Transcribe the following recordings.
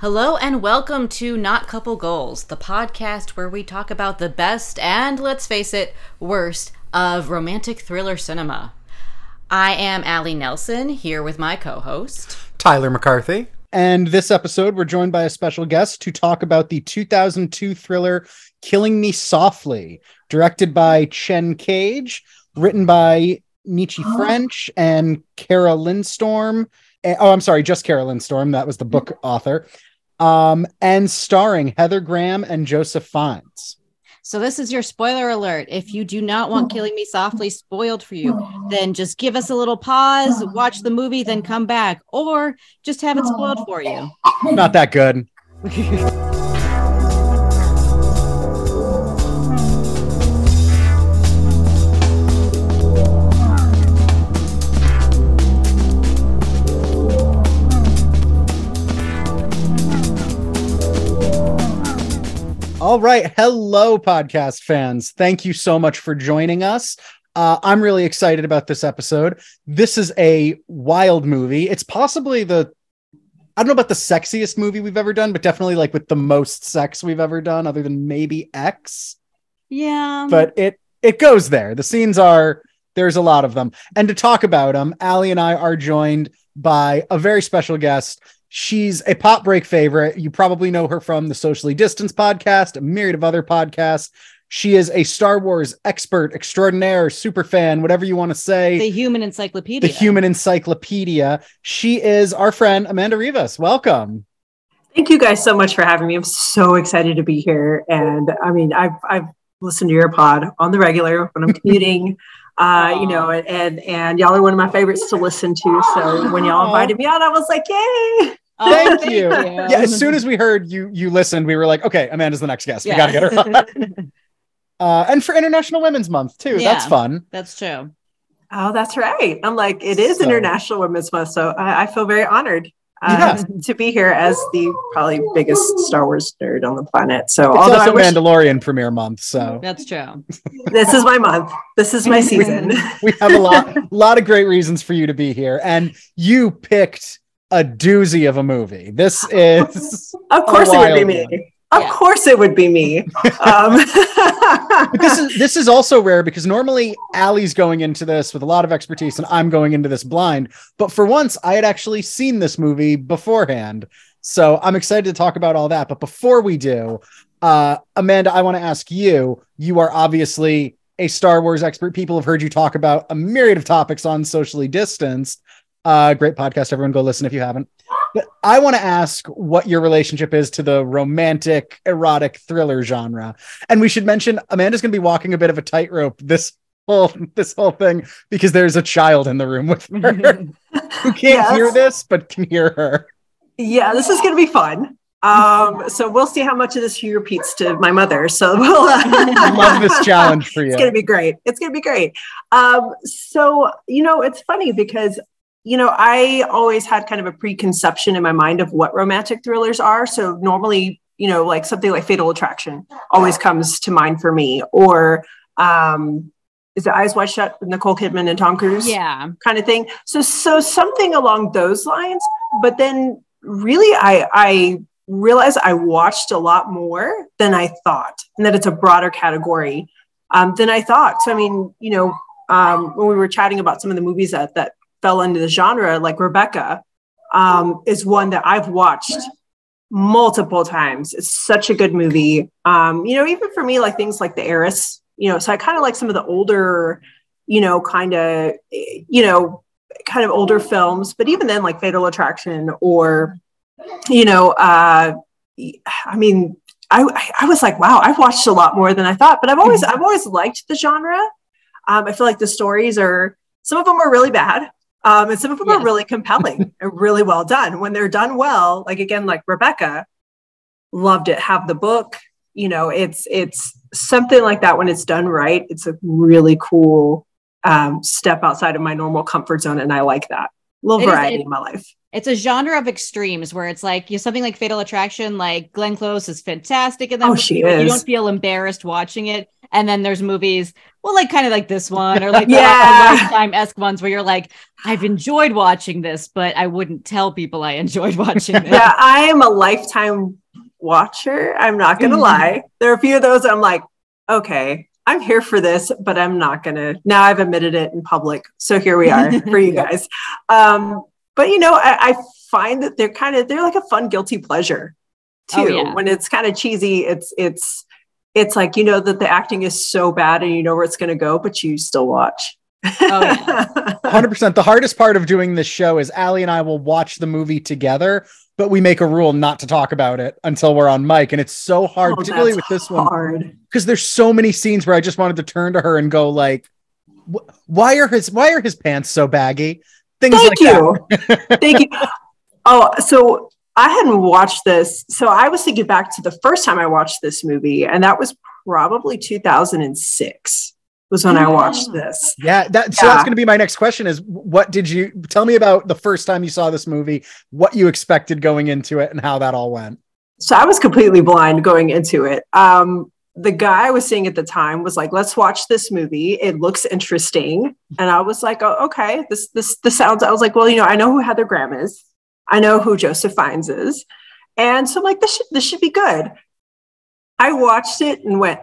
Hello and welcome to Not Couple Goals, the podcast where we talk about the best and, let's face it, worst of romantic thriller cinema. I am Allie Nelson here with my co host, Tyler McCarthy. And this episode, we're joined by a special guest to talk about the 2002 thriller Killing Me Softly, directed by Chen Kaige, written by Nicci French and Kara Lindstrom. Eh, Oh, I'm sorry, just Kara storm That was the book author. Um, and starring Heather Graham and Joseph Fiennes. So, this is your spoiler alert. If you do not want Killing Me Softly spoiled for you, then just give us a little pause, watch the movie, then come back, or just have it spoiled for you. Not that good. All right. Hello, podcast fans. Thank you so much for joining us. Uh, I'm really excited about this episode. This is a wild movie. It's possibly the, I don't know about the sexiest movie we've ever done, but definitely like with the most sex we've ever done, other than maybe X. Yeah. But it it goes there. The scenes are there's a lot of them, and to talk about them, Allie and I are joined by a very special guest. She's a pop break favorite. You probably know her from the Socially Distance podcast, a myriad of other podcasts. She is a Star Wars expert extraordinaire, super fan, whatever you want to say. the human encyclopedia. the human encyclopedia. She is our friend Amanda Rivas. Welcome. Thank you guys so much for having me. I'm so excited to be here. And I mean, I've, I've listened to your pod on the regular when I'm commuting, uh, you know, and, and y'all are one of my favorites to listen to. So when y'all invited me on, I was like, yay. Oh, Thank you. Yeah, as soon as we heard you you listened, we were like, okay, Amanda's the next guest. We gotta get her on. Uh, and for International Women's Month too. That's fun. That's true. Oh, that's right. I'm like, it is So- International Women's Month. So I, I feel very honored uh, Yeah. to be here as the probably biggest Star Wars nerd on the planet. So It's although I also wish Mandalorian premiere month, so That's true. this is my month, this is my season. we have a lot lot of great reasons for you to be here. And you picked a doozy of a movie. This is Of course it would be wild me. One. Of Yeah. course it would be me. Um, this is this is also rare because normally Allie's going into this with a lot of expertise and I'm going into this blind. But for once, I had actually seen this movie beforehand. So I'm excited to talk about all that. But before we do, uh, Amanda, I want to ask you, you are obviously a Star Wars expert. People have heard you talk about a myriad of topics on socially distanced. Uh, great podcast. Everyone go listen if you haven't. But I want to ask what your relationship is to the romantic, erotic thriller genre. And we should mention Amanda's going to be walking a bit of a tightrope this whole this whole thing because there's a child in the room with her who can't Yes. hear this but can hear her. yeah, this is going to be fun. Um, so we'll see how much of this she repeats to my mother. So we'll uh, Love this challenge for It's going to be great. It's going to be great. Um, so, you know, it's funny because, you know, I always had kind of a preconception in my mind of what romantic thrillers are. So, normally, you know, like something like Fatal Attraction always comes to mind for me. Or, um, is it Eyes Wide Shut with Nicole Kidman and Tom Cruise? Yeah. kind of thing. So so something along those lines. But then really I I realized I watched a lot more than I thought, and that it's a broader category um, than I thought. So I mean, you know, um, when we were chatting about some of the movies that that fell into the genre, like Rebecca, um, is one that I've watched multiple times. It's such a good movie. Um, you know, even for me, like things like The Heiress, you know, so I kind of like some of the older, you know, kind of, you know, kind of older films, but even then, like Fatal Attraction or, you know, uh, I mean, I, I was like, wow, I've watched a lot more than I thought, but I've always, I've always liked the genre. Um, I feel like the stories are, some of them are really bad. Um, and some of them Yes. are really compelling and really well done. When they're done well, like again, like Rebecca, loved it. Have the book, you know, it's it's something like that when it's done right. It's a really cool um, step outside of my normal comfort zone, and I like that. A little It is- variety it- in my life. It's a genre of extremes where it's like you know, something like Fatal Attraction, like Glenn Close is fantastic in that Oh, movie, she but You don't feel embarrassed watching it. And then there's movies, well, like kind of like this one or like Yeah. lifetime esque ones where you're like, I've enjoyed watching this, but I wouldn't tell people I enjoyed watching this. yeah, I am a lifetime watcher. I'm not gonna Mhm. lie. There are a few of those I'm like, okay, I'm here for this, but I'm not gonna. Now I've admitted it in public, so here we are for you guys. Um, but you know, I, I find that they're kind of they're like a fun guilty pleasure too. Oh, yeah. When it's kind of cheesy, it's it's it's like you know that the acting is so bad and you know where it's gonna go, but you still watch. Oh, yeah. 100%. The hardest part of doing this show is Allie and I will watch the movie together, but we make a rule not to talk about it until we're on mic. And it's so hard, Oh, particularly with that's this one, because there's so many scenes where I just wanted to turn to her and go like, why are his why are his pants so baggy? Things Thank like you. Thank you. Oh, so I hadn't watched this. So I was thinking back to the first time I watched this movie, and that was probably 2006 was when I watched this. Yeah, that so Yeah. that's going to be my next question is what did you tell me about the first time you saw this movie, what you expected going into it and how that all went? So I was completely blind going into it. Um, the guy I was seeing at the time was like, "Let's watch this movie. It looks interesting." And I was like, "Oh, okay. This this this sounds." I was like, "Well, you know, I know who Heather Graham is. I know who Joseph Fiennes is, and so I'm like, this should this should be good." I watched it and went,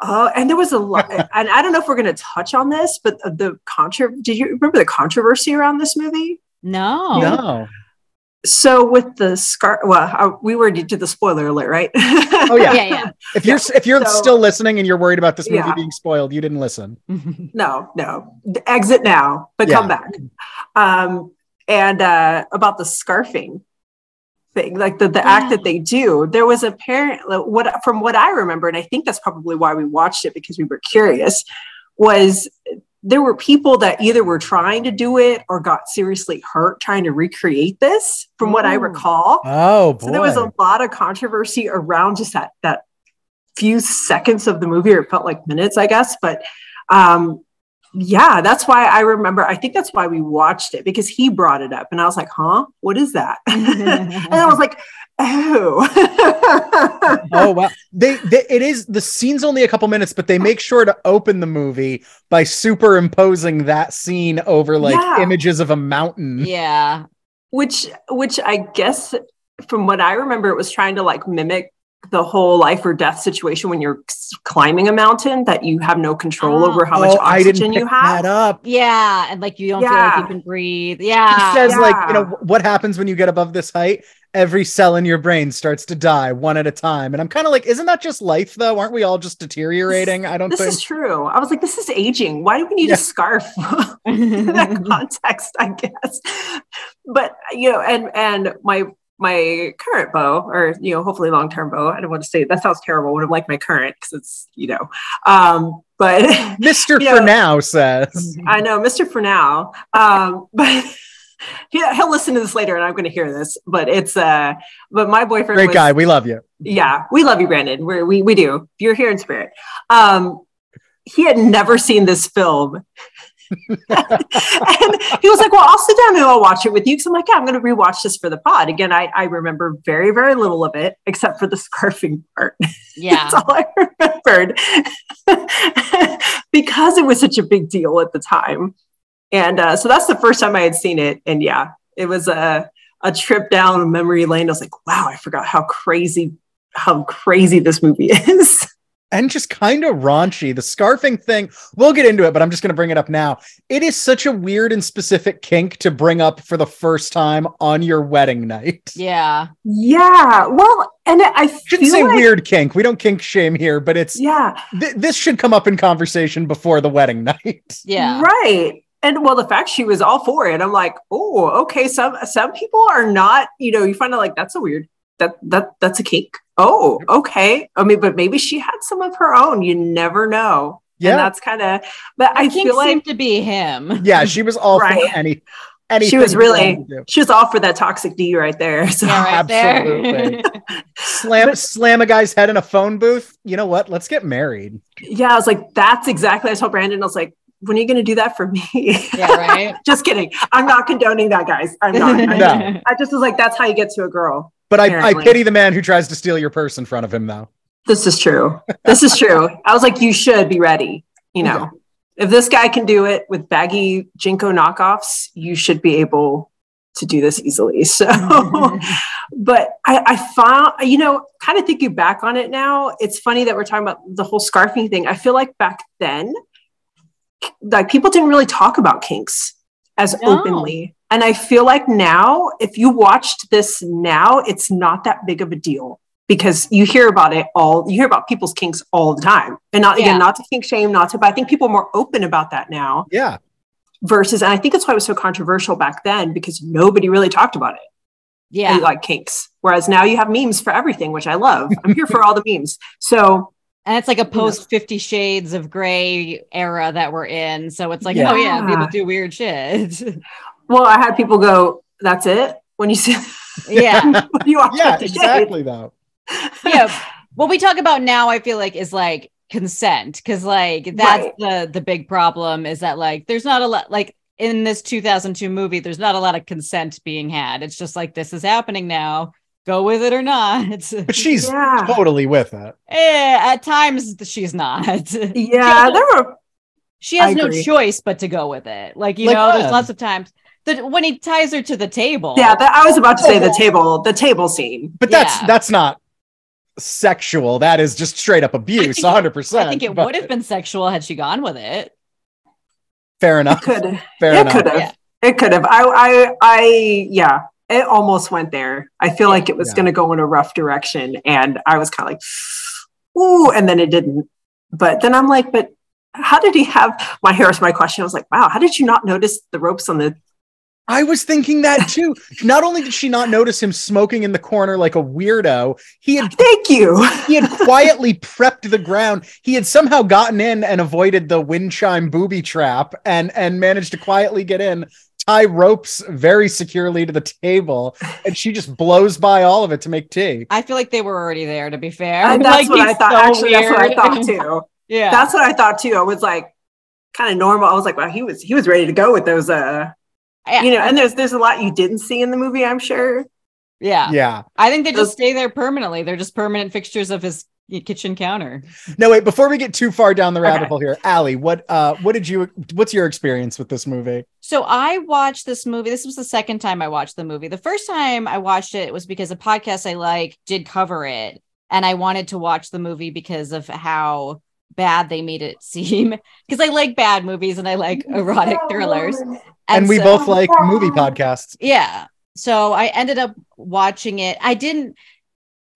"Oh!" And there was a lot. and I don't know if we're going to touch on this, but the contra. Did you remember the controversy around this movie? No. No. So with the scar, well, uh, we were to the spoiler alert, right? Oh, yeah. Yeah, yeah. If you're if you're So- still listening and you're worried about this movie Yeah. being spoiled, you didn't listen. no, no, exit now, but come back. Um, and uh, about the scarfing thing, like the, the act that they do, there was a parent, what from what I remember, and I think that's probably why we watched it because we were curious, was there were people that either were trying to do it or got seriously hurt trying to recreate this, from what I recall. Oh boy. So there was a lot of controversy around just that that few seconds of the movie, or it felt like minutes, I guess. But um, yeah, that's why I remember. I think that's why we watched it because he brought it up, and I was like, "Huh, what is that?" and I was like, "Oh, oh wow. They, they it is the scene's only a couple minutes, but they make sure to open the movie by superimposing that scene over like Yeah. images of a mountain. yeah. which which I guess from what I remember, it was trying to like mimic the whole life or death situation when you're climbing a mountain that you have no control Oh. over how much oh, I oxygen didn't you have. that up. Yeah. And like you don't feel like you can breathe. It Yeah. says like, you know, what happens when you get above this height? Every cell in your brain starts to die one at a time. And I'm kind of like, isn't that just life though? Aren't we all just deteriorating? I don't This think is true. I was like, this is aging. Why do we need Yeah. a scarf? in that context, I guess. But you know, and and my my current bow, or you know, hopefully long term bow. I don't want to say that sounds terrible. Would have liked my current because it's you know, um, but Mr. you for know- now says. I know Mr. For now, um, but. Yeah, he'll listen to this later, and I'm going to hear this. But it's uh, but my boyfriend Great was, guy. We love you. yeah, we love you, Brandon. We're, we we do. You're here in spirit. Um, he had never seen this film, and he was like, "Well, I'll sit down and I'll watch it with you." Because I'm like, "Yeah, I'm going to rewatch this for the pod." Again, I I remember very very little of it except for the scarfing part. yeah. That's all I remembered because it was such a big deal at the time. And uh, so that's the first time I had seen it. And yeah, it was a, a trip down memory lane. I was like, wow, I forgot how crazy, how crazy this movie is. And just kind of raunchy. The scarfing thing, we'll get into it, but I'm just going to bring it up now. It is such a weird and specific kink to bring up for the first time on your wedding night. Yeah. yeah. Well, and I Shouldn't say like, weird kink. We don't kink shame here, but it's Yeah. th- this should come up in conversation before the wedding night. Yeah. Right. And well, the fact she was all for it, I'm like, oh, okay. Some some people are not, you know, you find out like that's a weird that that that's a kink. Oh, okay. I mean, but maybe she had some of her own. You never know. And Yeah, that's kind of but I I think feel like seemed to be him. yeah, she was all Right. for any. Anything she was really wanted to do. she was all for that toxic D right there. So Yeah, right Absolutely. there. slam slam a guy's head in a phone booth. You know what? Let's get married. yeah, I was like, that's exactly I told Brandon, I was like, when are you gonna do that for me? yeah, right. just kidding. I'm not condoning that, guys. I'm not. I, No. I just was like, that's how you get to a girl. But I, I pity the man who tries to steal your purse in front of him, though. This is true. This is true. I was like, you should be ready. You know, Yeah. if this guy can do it with baggy JNCO knockoffs, you should be able to do this easily. So, but I, I found, you know, kind of thinking back on it now, it's funny that we're talking about the whole scarfing thing. I feel like back then, like people didn't really talk about kinks as No. openly. And I feel like now, if you watched this now, it's not that big of a deal because you hear about it all. You hear about people's kinks all the time, and not Yeah. again, not to kink shame, not to. But I think people are more open about that now Yeah. versus, and I think that's why it was so controversial back then because nobody really talked about it, Yeah. like kinks. Whereas now you have memes for everything, which I love. I'm here for all the memes. So And it's like a post Fifty Shades of Grey era that we're in. So it's like, Yeah. oh yeah, Yeah. people do weird shit. Well, I had people go, "That's it." When you see, yeah. you watch Yeah, exactly though. Yeah. What we talk about now, I feel like, is like consent. Cause like that's Right. the the big problem is that like there's not a lot like in this 2002 movie, there's not a lot of consent being had. It's just like this is happening now. Go with it or not. But she's Yeah. totally with it. Eh, at times she's not. Yeah, there were. she has I no agree. choice but to go with it. Like you Like know, there's lots of times that when he ties her to the table. Yeah, that, I was about to say the table, the table scene. But that's Yeah. that's not sexual. That is just straight up abuse, I hundred percent. I think it would have been sexual had she gone with it. It fair enough. could. Fair it enough. could have. Yeah. It could have. I, I, I, yeah. It almost went there. I feel like it was Yeah. going to go in a rough direction, and I was kind of like, "Ooh," and then it didn't. But then I'm like, "But how did he have?" My hair is my question. I was like, "Wow, how did you not notice the ropes on the?" I was thinking that too. not only did she not notice him smoking in the corner like a weirdo, he had Thank you. he had quietly prepped the ground. He had somehow gotten in and avoided the wind chime booby trap and and managed to quietly get in, tie ropes very securely to the table, and she just blows by all of it to make tea. I feel like they were already there. To be fair, And that's Like, what I thought. so Actually, that's what I thought too. yeah, That's what I thought too. I was like, kind of normal. I was like, "Wow, he was he was ready to go with those." uh Yeah. you know and there's there's a lot you didn't see in the movie i'm sure yeah. Yeah. I think they Those- just stay there permanently. They're just permanent fixtures of his kitchen counter. No, wait, before we get too far down the rabbit Okay. hole here, Allie, what uh what did you what's your experience with this movie? So I watched this movie. This was the second time I watched the movie. The first time I watched it was because a podcast I like did cover it, and I wanted to watch the movie because of how bad they made it seem. Because I like bad movies and I like erotic thrillers. And, we so- both like movie podcasts. yeah so i ended up watching it i didn't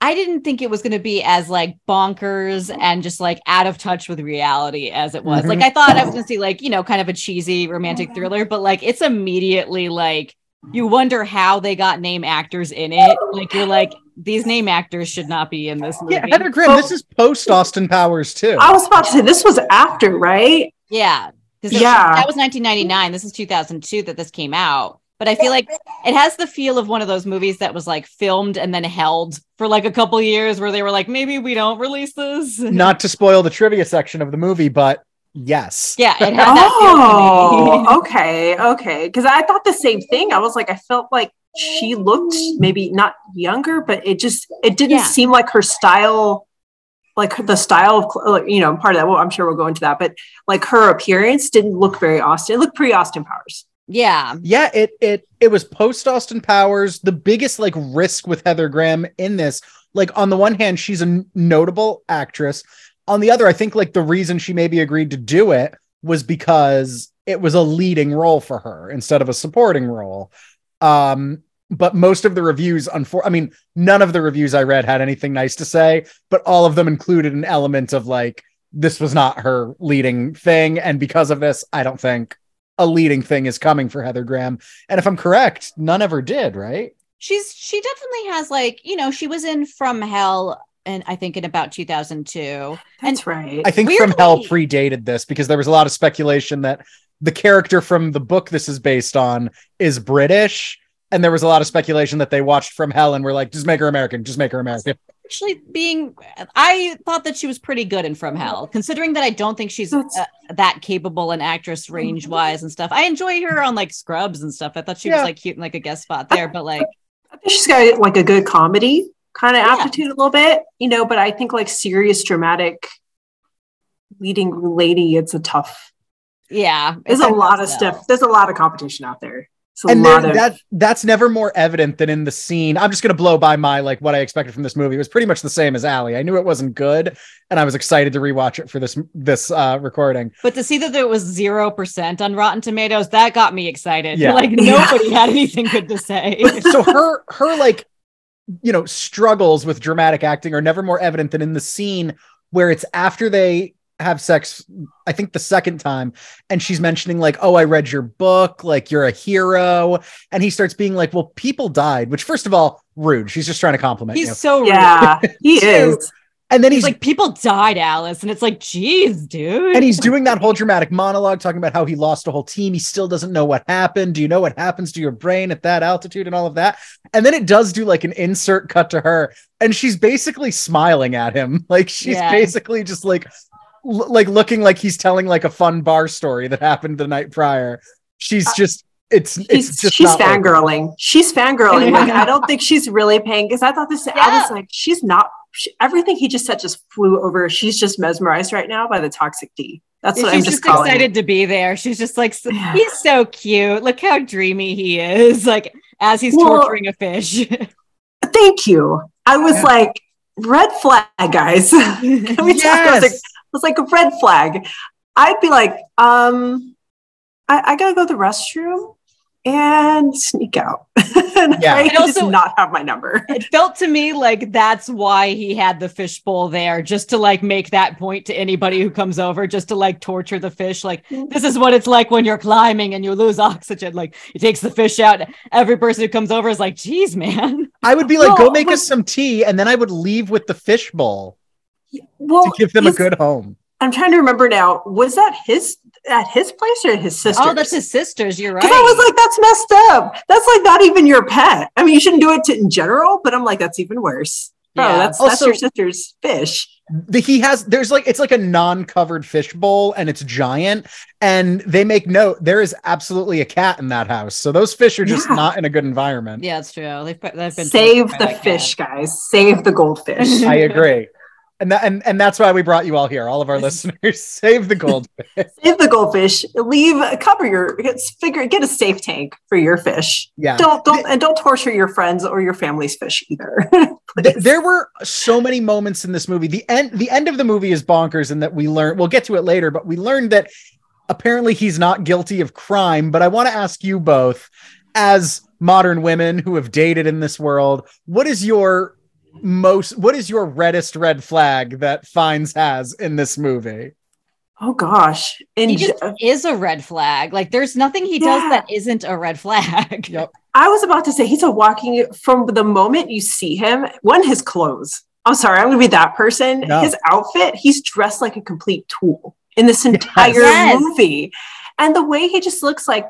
i didn't think it was going to be as like bonkers and just like out of touch with reality as it was Mhm. like i thought i was going to see like you know kind of a cheesy romantic thriller but like it's immediately like you wonder how they got name actors in it like you're like these name actors should not be in this movie Yeah, Heather Graham, this is post Austin Powers too. i was about to say this was after right Yeah. Because Yeah. that was 1999. This is 2002 that this came out. But I feel like it has the feel of one of those movies that was like filmed and then held for like a couple years where they were like, maybe we don't release this. Not to spoil the trivia section of the movie, but yes. Yeah, it had that feel oh okay okay because i thought the same thing i was like i felt like she looked maybe not younger but it just it didn't Yeah. seem like her style like the style of you know part of that well i'm sure we'll go into that but like her appearance didn't look very austin it looked pre austin powers Yeah. Yeah, it it it was post Austin Powers. The biggest like risk with Heather Graham in this, like on the one hand, she's a notable actress. On the other, I think like the reason she maybe agreed to do it was because it was a leading role for her instead of a supporting role. Um, but most of the reviews, unfor- I mean, none of the reviews I read had anything nice to say, but all of them included an element of like this was not her leading thing, and because of this, I don't think a leading thing is coming for Heather Graham. And if I'm correct, none ever did, right? She's she definitely has like, you know, she was in From Hell and I think in about 2002. that's right I think From Hell predated this because there was a lot of speculation that the character from the book this is based on is British. And there was a lot of speculation that they watched From Hell and were like, just make her American, just make her American. actually being i thought that she was pretty good in from hell considering that i don't think she's uh, that capable an actress range wise and stuff i enjoy her on like scrubs and stuff i thought she was like cute and like a guest spot there but like I think she's got like a good comedy kind of Yeah. aptitude a little bit, you know, but I think like serious dramatic leading lady, it's a tough Yeah. there's it's a lot of tough stuff. There's a lot of competition out there. It's and then of that that's never more evident than in the scene. I'm just gonna blow by my like what I expected from this movie. It was pretty much the same as Allie. I knew it wasn't good, and I was excited to rewatch it for this this uh recording. But to see that there was zero percent on Rotten Tomatoes, that got me excited. Yeah. Like nobody had anything good to say. so her her like you know struggles with dramatic acting are never more evident than in the scene where it's after they have sex i think the second time and she's mentioning like oh i read your book like you're a hero and he starts being like well people died which first of all rude she's just trying to compliment you He's so rude. yeah, he Two. is. and then He's he's, like, people died, Alice. And it's like, geez, dude. and he's doing that whole dramatic monologue talking about how he lost a whole team he still doesn't know what happened do you know what happens to your brain at that altitude and all of that and then it does do like an insert cut to her and she's basically smiling at him like she's Yeah. basically just like l- like looking like he's telling like a fun bar story that happened the night prior she's just it's Uh, He's, it's just she's not working. fangirling. She's fangirling. Like I don't think she's really paying because I thought this. I was like, she's not. She, everything he just said just flew over. She's just mesmerized right now by the toxic D. That's what She's I'm just, just, calling. it. excited to be there. She's just like, "So- Yeah. he's so cute. Look how dreamy he is. Like as he's Well- torturing a fish. Thank you. I was Yeah. like, red flag, guys. Can we talk? I was like, yes it was like a red flag. I'd be like, um, I, I gotta go to the restroom and sneak out. and Yeah. I And does also- not have my number. it felt to me like that's why he had the fishbowl there, just to like make that point to anybody who comes over, just to like torture the fish. Like, this is what it's like when you're climbing and you lose oxygen. Like, he takes the fish out. Every person who comes over is like, geez, man. i would be like No, go make but- us some tea and then i would leave with the fish bowl Well, to give them a good home I'm trying to remember now. Was that his at his place or his sister's? Oh, that's his sisters. You're right. I was like, that's messed up. That's like not even your pet. I mean, you shouldn't do it to, in general, but I'm like, that's even worse. Bro, Yeah. that's that's your sister's fish. the, he has there's like it's like a non-covered fish bowl and it's giant and they make note there is absolutely a cat in that house so those fish are just Yeah. not in a good environment yeah, it's true. They've, they've been Save the that cat. fish, guys. Save the goldfish. i agree and that and, and that's why we brought you all here all of our listeners save the gold Save the goldfish. Leave cover your get, figure get a safe tank for your fish. yeah Don't don't and don't torture your friends or your family's fish either. There were so many moments in this movie the end the end of the movie is bonkers in that we learn we'll get to it later but we learned that apparently he's not guilty of crime but i want to ask you both as modern women who have dated in this world what is your most what is your reddest red flag that Fiennes has in this movie oh gosh. And He just is a red flag. Like, there's nothing he does that isn't a red flag. Yep. I was about to say he's a walking from the moment you see him, one, his clothes. I'm sorry, I'm gonna be that person. No. His outfit, he's dressed like a complete tool in this entire Yes. movie. And the way he just looks like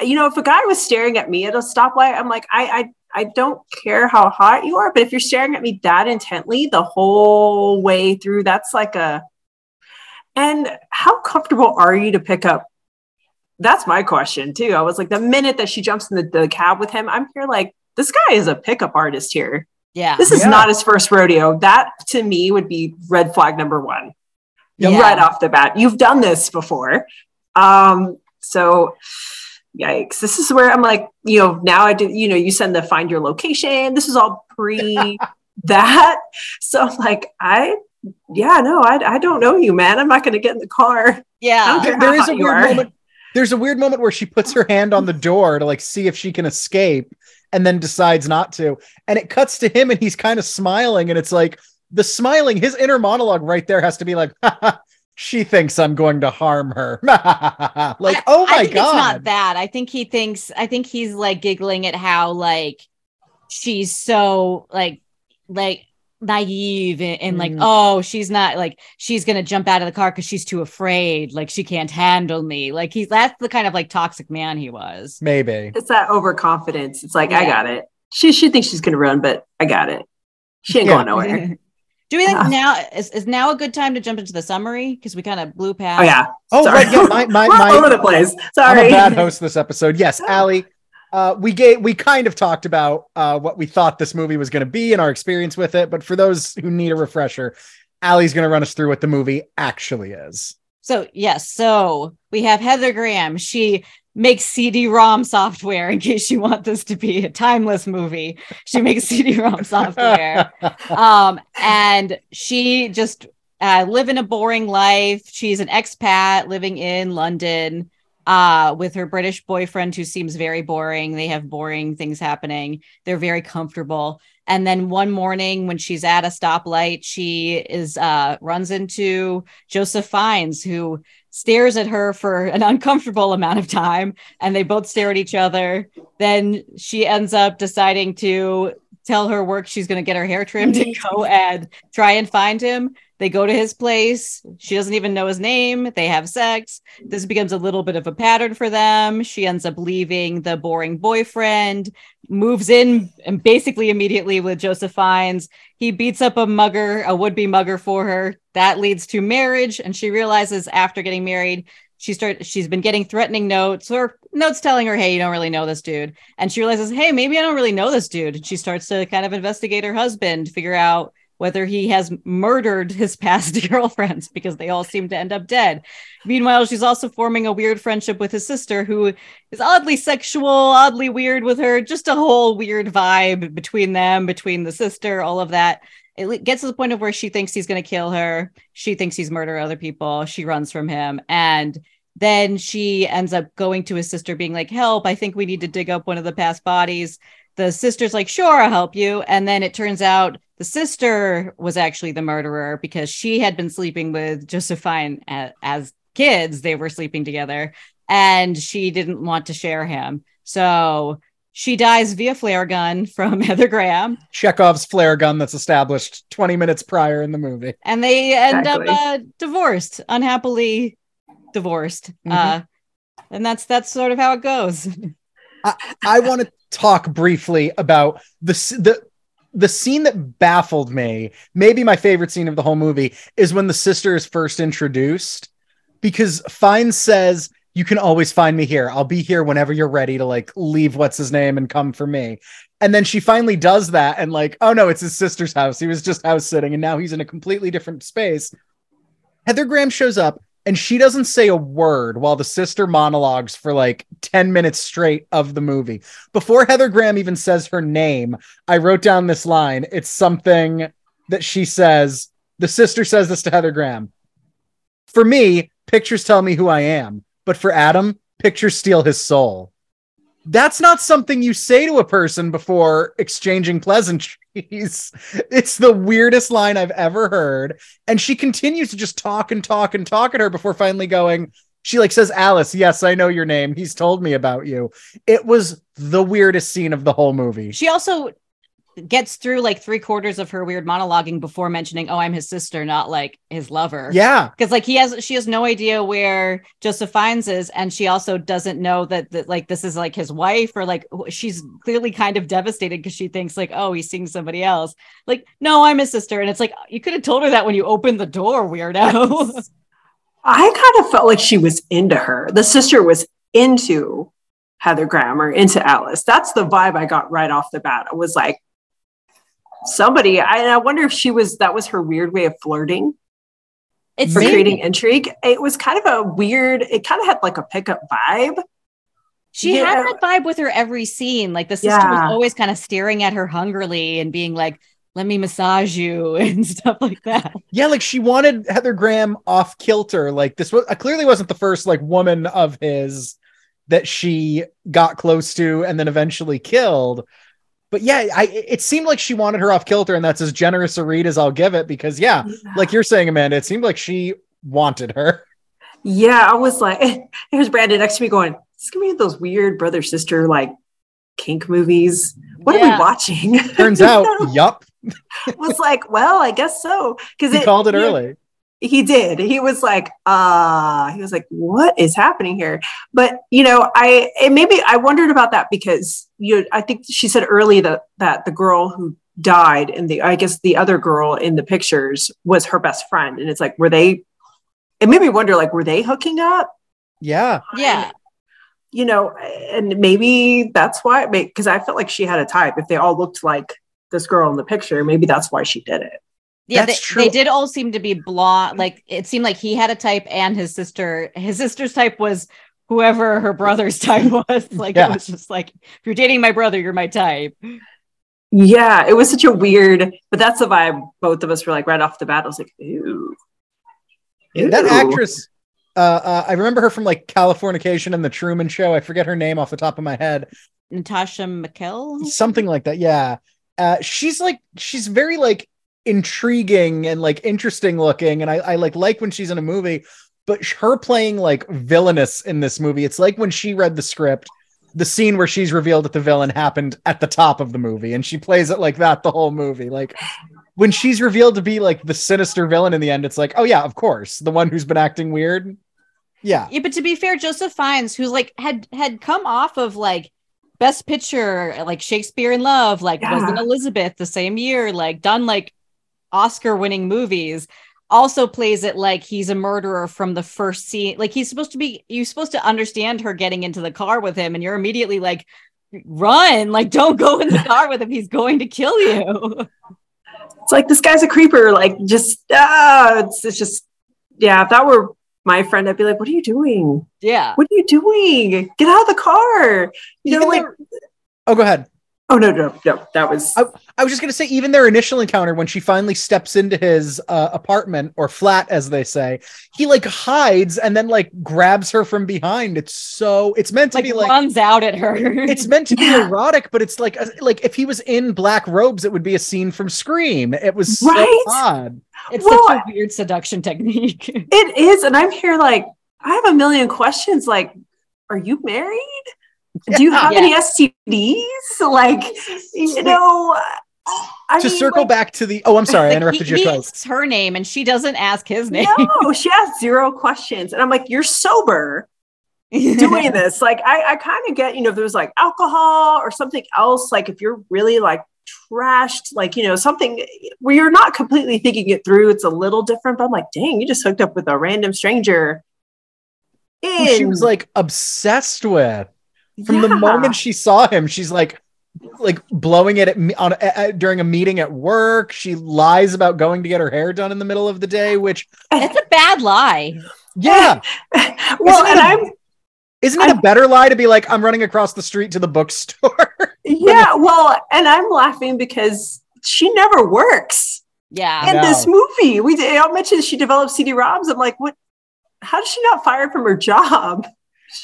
you know, if a guy was staring at me at a stoplight, I'm like, I I I don't care how hot you are, but if you're staring at me that intently the whole way through, that's like a and how comfortable are you to pick up that's my question too. I was like, the minute that she jumps in the, the cab with him, I'm here like, this guy is a pickup artist here. Yeah. This is Yeah. not his first rodeo. That to me would be red flag number one, Yeah. right off the bat. You've done this before. Um, so yikes. This is where I'm like, you know, now I do, you know, you send the find your location. This is all pre that. So I'm like, I, yeah, no, I, I don't know you, man. I'm not going to get in the car. Yeah. There, there is a weird are. moment there's a weird moment where she puts her hand on the door to like see if she can escape and then decides not to and it cuts to him and he's kind of smiling and it's like the smiling his inner monologue right there has to be like she thinks i'm going to harm her like I- oh I my think god It's not that. I think he thinks. I think he's like giggling at how like she's so like like naive and, and like Mm. oh she's not like she's gonna jump out of the car because she's too afraid like she can't handle me like he's that's the kind of like toxic man he was maybe It's that overconfidence. It's like, I got it. She she thinks she's gonna run, but I got it. She ain't Yeah. going nowhere. do we think Yeah. now is, is now a good time to jump into the summary because we kind of blew past Oh yeah. oh Sorry. right, yeah my, my, We're all my over the place. Sorry, I'm a bad host this episode yes Allie, uh, we gave we kind of talked about uh, what we thought this movie was going to be and our experience with it. But for those who need a refresher, Allie's going to run us through what the movie actually is. So yes, so we have Heather Graham. She makes CD-ROM software in case you want this to be a timeless movie. She makes CD-ROM software, um, and she just uh, living a boring life. She's an expat living in London uh, with her British boyfriend, who seems very boring. They have boring things happening. They're very comfortable. And then one morning, when she's at a stoplight, she is uh, runs into Joseph Fiennes, who stares at her for an uncomfortable amount of time, and they both stare at each other. Then she ends up deciding to tell her work she's going to get her hair trimmed and go and try and find him. They go to his place. She doesn't even know his name. They have sex. This becomes a little bit of a pattern for them. She ends up leaving the boring boyfriend, moves in and basically immediately with Joseph Fiennes. He beats up a mugger, a would be mugger for her. That leads to marriage. And she realizes after getting married, she started she's been getting threatening notes or notes telling her hey you don't really know this dude and she realizes hey maybe i don't really know this dude and she starts to kind of investigate her husband figure out whether he has murdered his past girlfriends because they all seem to end up dead. Meanwhile, she's also forming a weird friendship with his sister, who is oddly sexual, oddly weird with her, just a whole weird vibe between them, between the sister, all of that. It gets to the point of where she thinks he's going to kill her. She thinks he's murdered other people. She runs from him. And then she ends up going to his sister, being like, Help, I think we need to dig up one of the past bodies. The sister's like, Sure, I'll help you. And then it turns out the sister was actually the murderer because she had been sleeping with Joseph Fiennes, as kids. They were sleeping together and she didn't want to share him. So she dies via flare gun from Heather Graham. Chekhov's flare gun that's established 20 minutes prior in the movie. And they end exactly. up uh, divorced, unhappily divorced. Mm-hmm. Uh, and that's that's sort of how it goes. I, I want to talk briefly about the the the scene that baffled me, maybe my favorite scene of the whole movie, is when the sister is first introduced. Because Fiennes says, You can always find me here. I'll be here whenever you're ready to like leave what's his name and come for me. And then she finally does that, and like, oh no, it's his sister's house. He was just house sitting, and now he's in a completely different space. Heather Graham shows up and she doesn't say a word while the sister monologues for like 10 minutes straight of the movie. Before Heather Graham even says her name, I wrote down this line. It's something that she says. The sister says this to Heather Graham. For me, pictures tell me who I am, but for Adam, pictures steal his soul that's not something you say to a person before exchanging pleasantries. It's the weirdest line I've ever heard. And she continues to just talk and talk and talk at her before finally going, she like says, Alice, yes, I know your name. He's told me about you. It was the weirdest scene of the whole movie. She also gets through like three quarters of her weird monologuing before mentioning, "Oh, I'm his sister, not like his lover." Yeah, because like he has, she has no idea where Joseph Fiennes is, and she also doesn't know that that like this is like his wife, or like she's clearly kind of devastated because she thinks like, "Oh, he's seeing somebody else." Like, no, I'm his sister, and it's like you could have told her that when you opened the door, weirdo. I kind of felt like she was into her. The sister was into Heather Graham or into Alice. That's the vibe I got right off the bat. I was like, somebody. I, I wonder if she was that was her weird way of flirting. It's for creating intrigue. It was kind of a weird. It kind of had like a pickup vibe. She yeah. had that vibe with her every scene. Like the sister yeah. was always kind of staring at her hungrily and being like, let me massage you and stuff like that. Yeah, like she wanted Heather Graham off kilter. Like this was uh, clearly wasn't the first like woman of his that she got close to and then eventually killed but yeah, I it seemed like she wanted her off kilter, and that's as generous a read as I'll give it because yeah, yeah. like you're saying, Amanda, it seemed like she wanted her. Yeah, I was like, here's Brandon next to me going, "It's gonna be those weird brother sister like kink movies. What yeah. are we watching?" Turns out, yup. was like, well, I guess so because he it, called it early he did. He was like uh he was like what is happening here? But you know i maybe i wondered about that because you i think she said early that that the girl who died and the i guess the other girl in the pictures was her best friend. And it's like were they it made me wonder like were they hooking up? Yeah. Yeah. You know, and maybe that's why, because I felt like she had a type. If they all looked like this girl in the picture, maybe that's why she did it. Yeah, That's they, true. they did all seem to be blonde. Like it seemed like he had a type and his sister, his sister's type was whoever her brother's type was. Like Yeah. it was just like, if you're dating my brother, you're my type. Yeah, it was such a weird, but that's the vibe both of us were like right off the bat. I was like, ooh. that Ew. actress uh, uh i remember her from like californication and the truman show i forget her name off the top of my head Natascha McElhone. something like that yeah uh she's like she's very like intriguing and like interesting looking and i, I like like when she's in a movie but her playing like villainous in this movie it's like when she read the script the scene where she's revealed that the villain happened at the top of the movie and she plays it like that the whole movie like when she's revealed to be like the sinister villain in the end it's like oh yeah of course the one who's been acting weird yeah Yeah, but to be fair, Joseph Fiennes, who's like had had come off of like Best Picture, like Shakespeare in Love, like Yeah. wasn't Elizabeth the same year, like done like Oscar winning movies, also plays it like he's a murderer from the first scene. Like he's supposed to be, you're supposed to understand her getting into the car with him, and you're immediately like, run, like don't go in the car with him. He's going to kill you. It's like this guy's a creeper. Like just ah, it's, it's just yeah. If that were my friend, I'd be like, "What are you doing? yeah. What are you doing? Get out of the car!" You know, Even like their- oh go ahead oh no, no, no, that was I was just gonna say, even their initial encounter when she finally steps into his uh, apartment or flat, as they say, he like hides and then like grabs her from behind. It's so it's meant to Like be like runs out at her. it's meant to be Yeah. erotic, but it's like a, like if he was in black robes, it would be a scene from Scream. It was so Right? odd. It's Well, such a weird seduction technique. it is, and I'm here like I have a million questions. Like, are you married? Do you have Yeah. any STDs? Like, you know, I to mean, circle like, back to the oh, I'm sorry, I interrupted he, your he close. asks her name and she doesn't ask his name. No, she has zero questions, and I'm like, you're sober. doing this. Like I, I kind of get, you know, if there's like alcohol or something else, like if you're really like trashed, like, you know, something where you're not completely thinking it through, it's a little different. But I'm like, dang, you just hooked up with a random stranger. Who she was like obsessed with. From the moment she saw him, she's like like blowing it at me on uh, during a meeting at work. She lies about going to get her hair done in the middle of the day, which It's a bad lie. yeah, well, Isn't it and a- I'm isn't it a better lie to be like I'm running across the street to the bookstore? yeah, well, and I'm laughing because she never works Yeah. in No. this movie. We I mentioned she developed CD-ROMs. I'm like, what? How does she not fired from her job?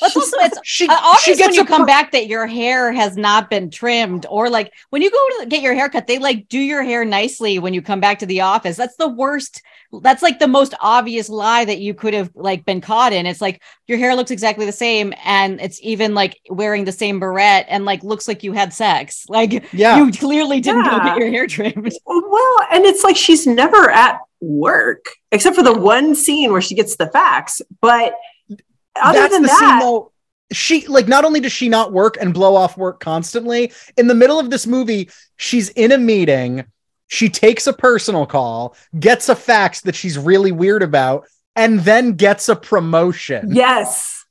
It's also it's she uh, obvious she when you come per- back that your hair has not been trimmed or like when you go to get your hair cut, they like do your hair nicely when you come back to the office. That's the worst. That's like the most obvious lie that you could have like been caught in. It's like your hair looks exactly the same and it's even like wearing the same beret and like looks like you had sex. Like Yeah. you clearly didn't go get your hair trimmed. Well, and it's like she's never at work except for the one scene where she gets the facts. But other That's than the that, scene though. She like not only does she not work and blow off work constantly, in the middle of this movie, she's in a meeting, she takes a personal call, gets a fax that she's really weird about, and then gets a promotion. yes,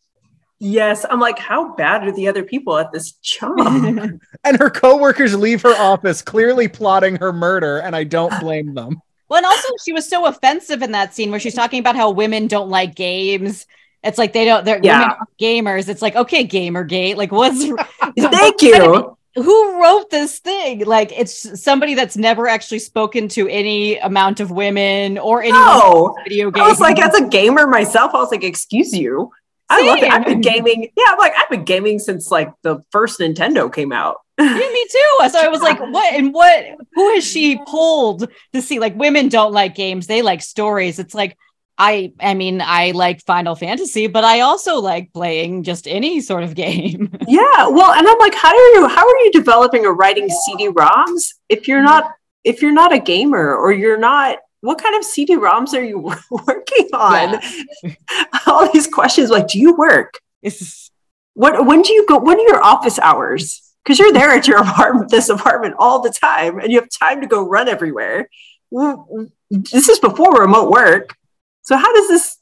yes, I'm like, how bad are the other people at this job? And her coworkers leave her office clearly plotting her murder, and I don't blame them. Well, and also she was so offensive in that scene where she's talking about how women don't like games. It's like they don't. They're Yeah. women gamers. It's like okay, gamergate. Like what's Thank you. who wrote this thing? Like it's somebody that's never actually spoken to any amount of women or any No, video games. I was like, as a gamer myself, I was like, excuse you. I love it. I've been gaming. Yeah, I'm like, I've been gaming since like the first Nintendo came out. Yeah, me too. So I was like, what and what? Who has she pulled to see? Like women don't like games; they like stories. It's like I, I mean, I like Final Fantasy, but I also like playing just any sort of game. Yeah, well, and I'm like, how are you? How are you developing or writing CD-ROMs if you're mm-hmm. not if you're not a gamer or you're not? What kind of CD-ROMs are you working on? All these questions, like, do you work? It's What? When do you go? When are your office hours? Because you're there at your apartment, this apartment all the time, and you have time to go run everywhere. This is before remote work, so how does this?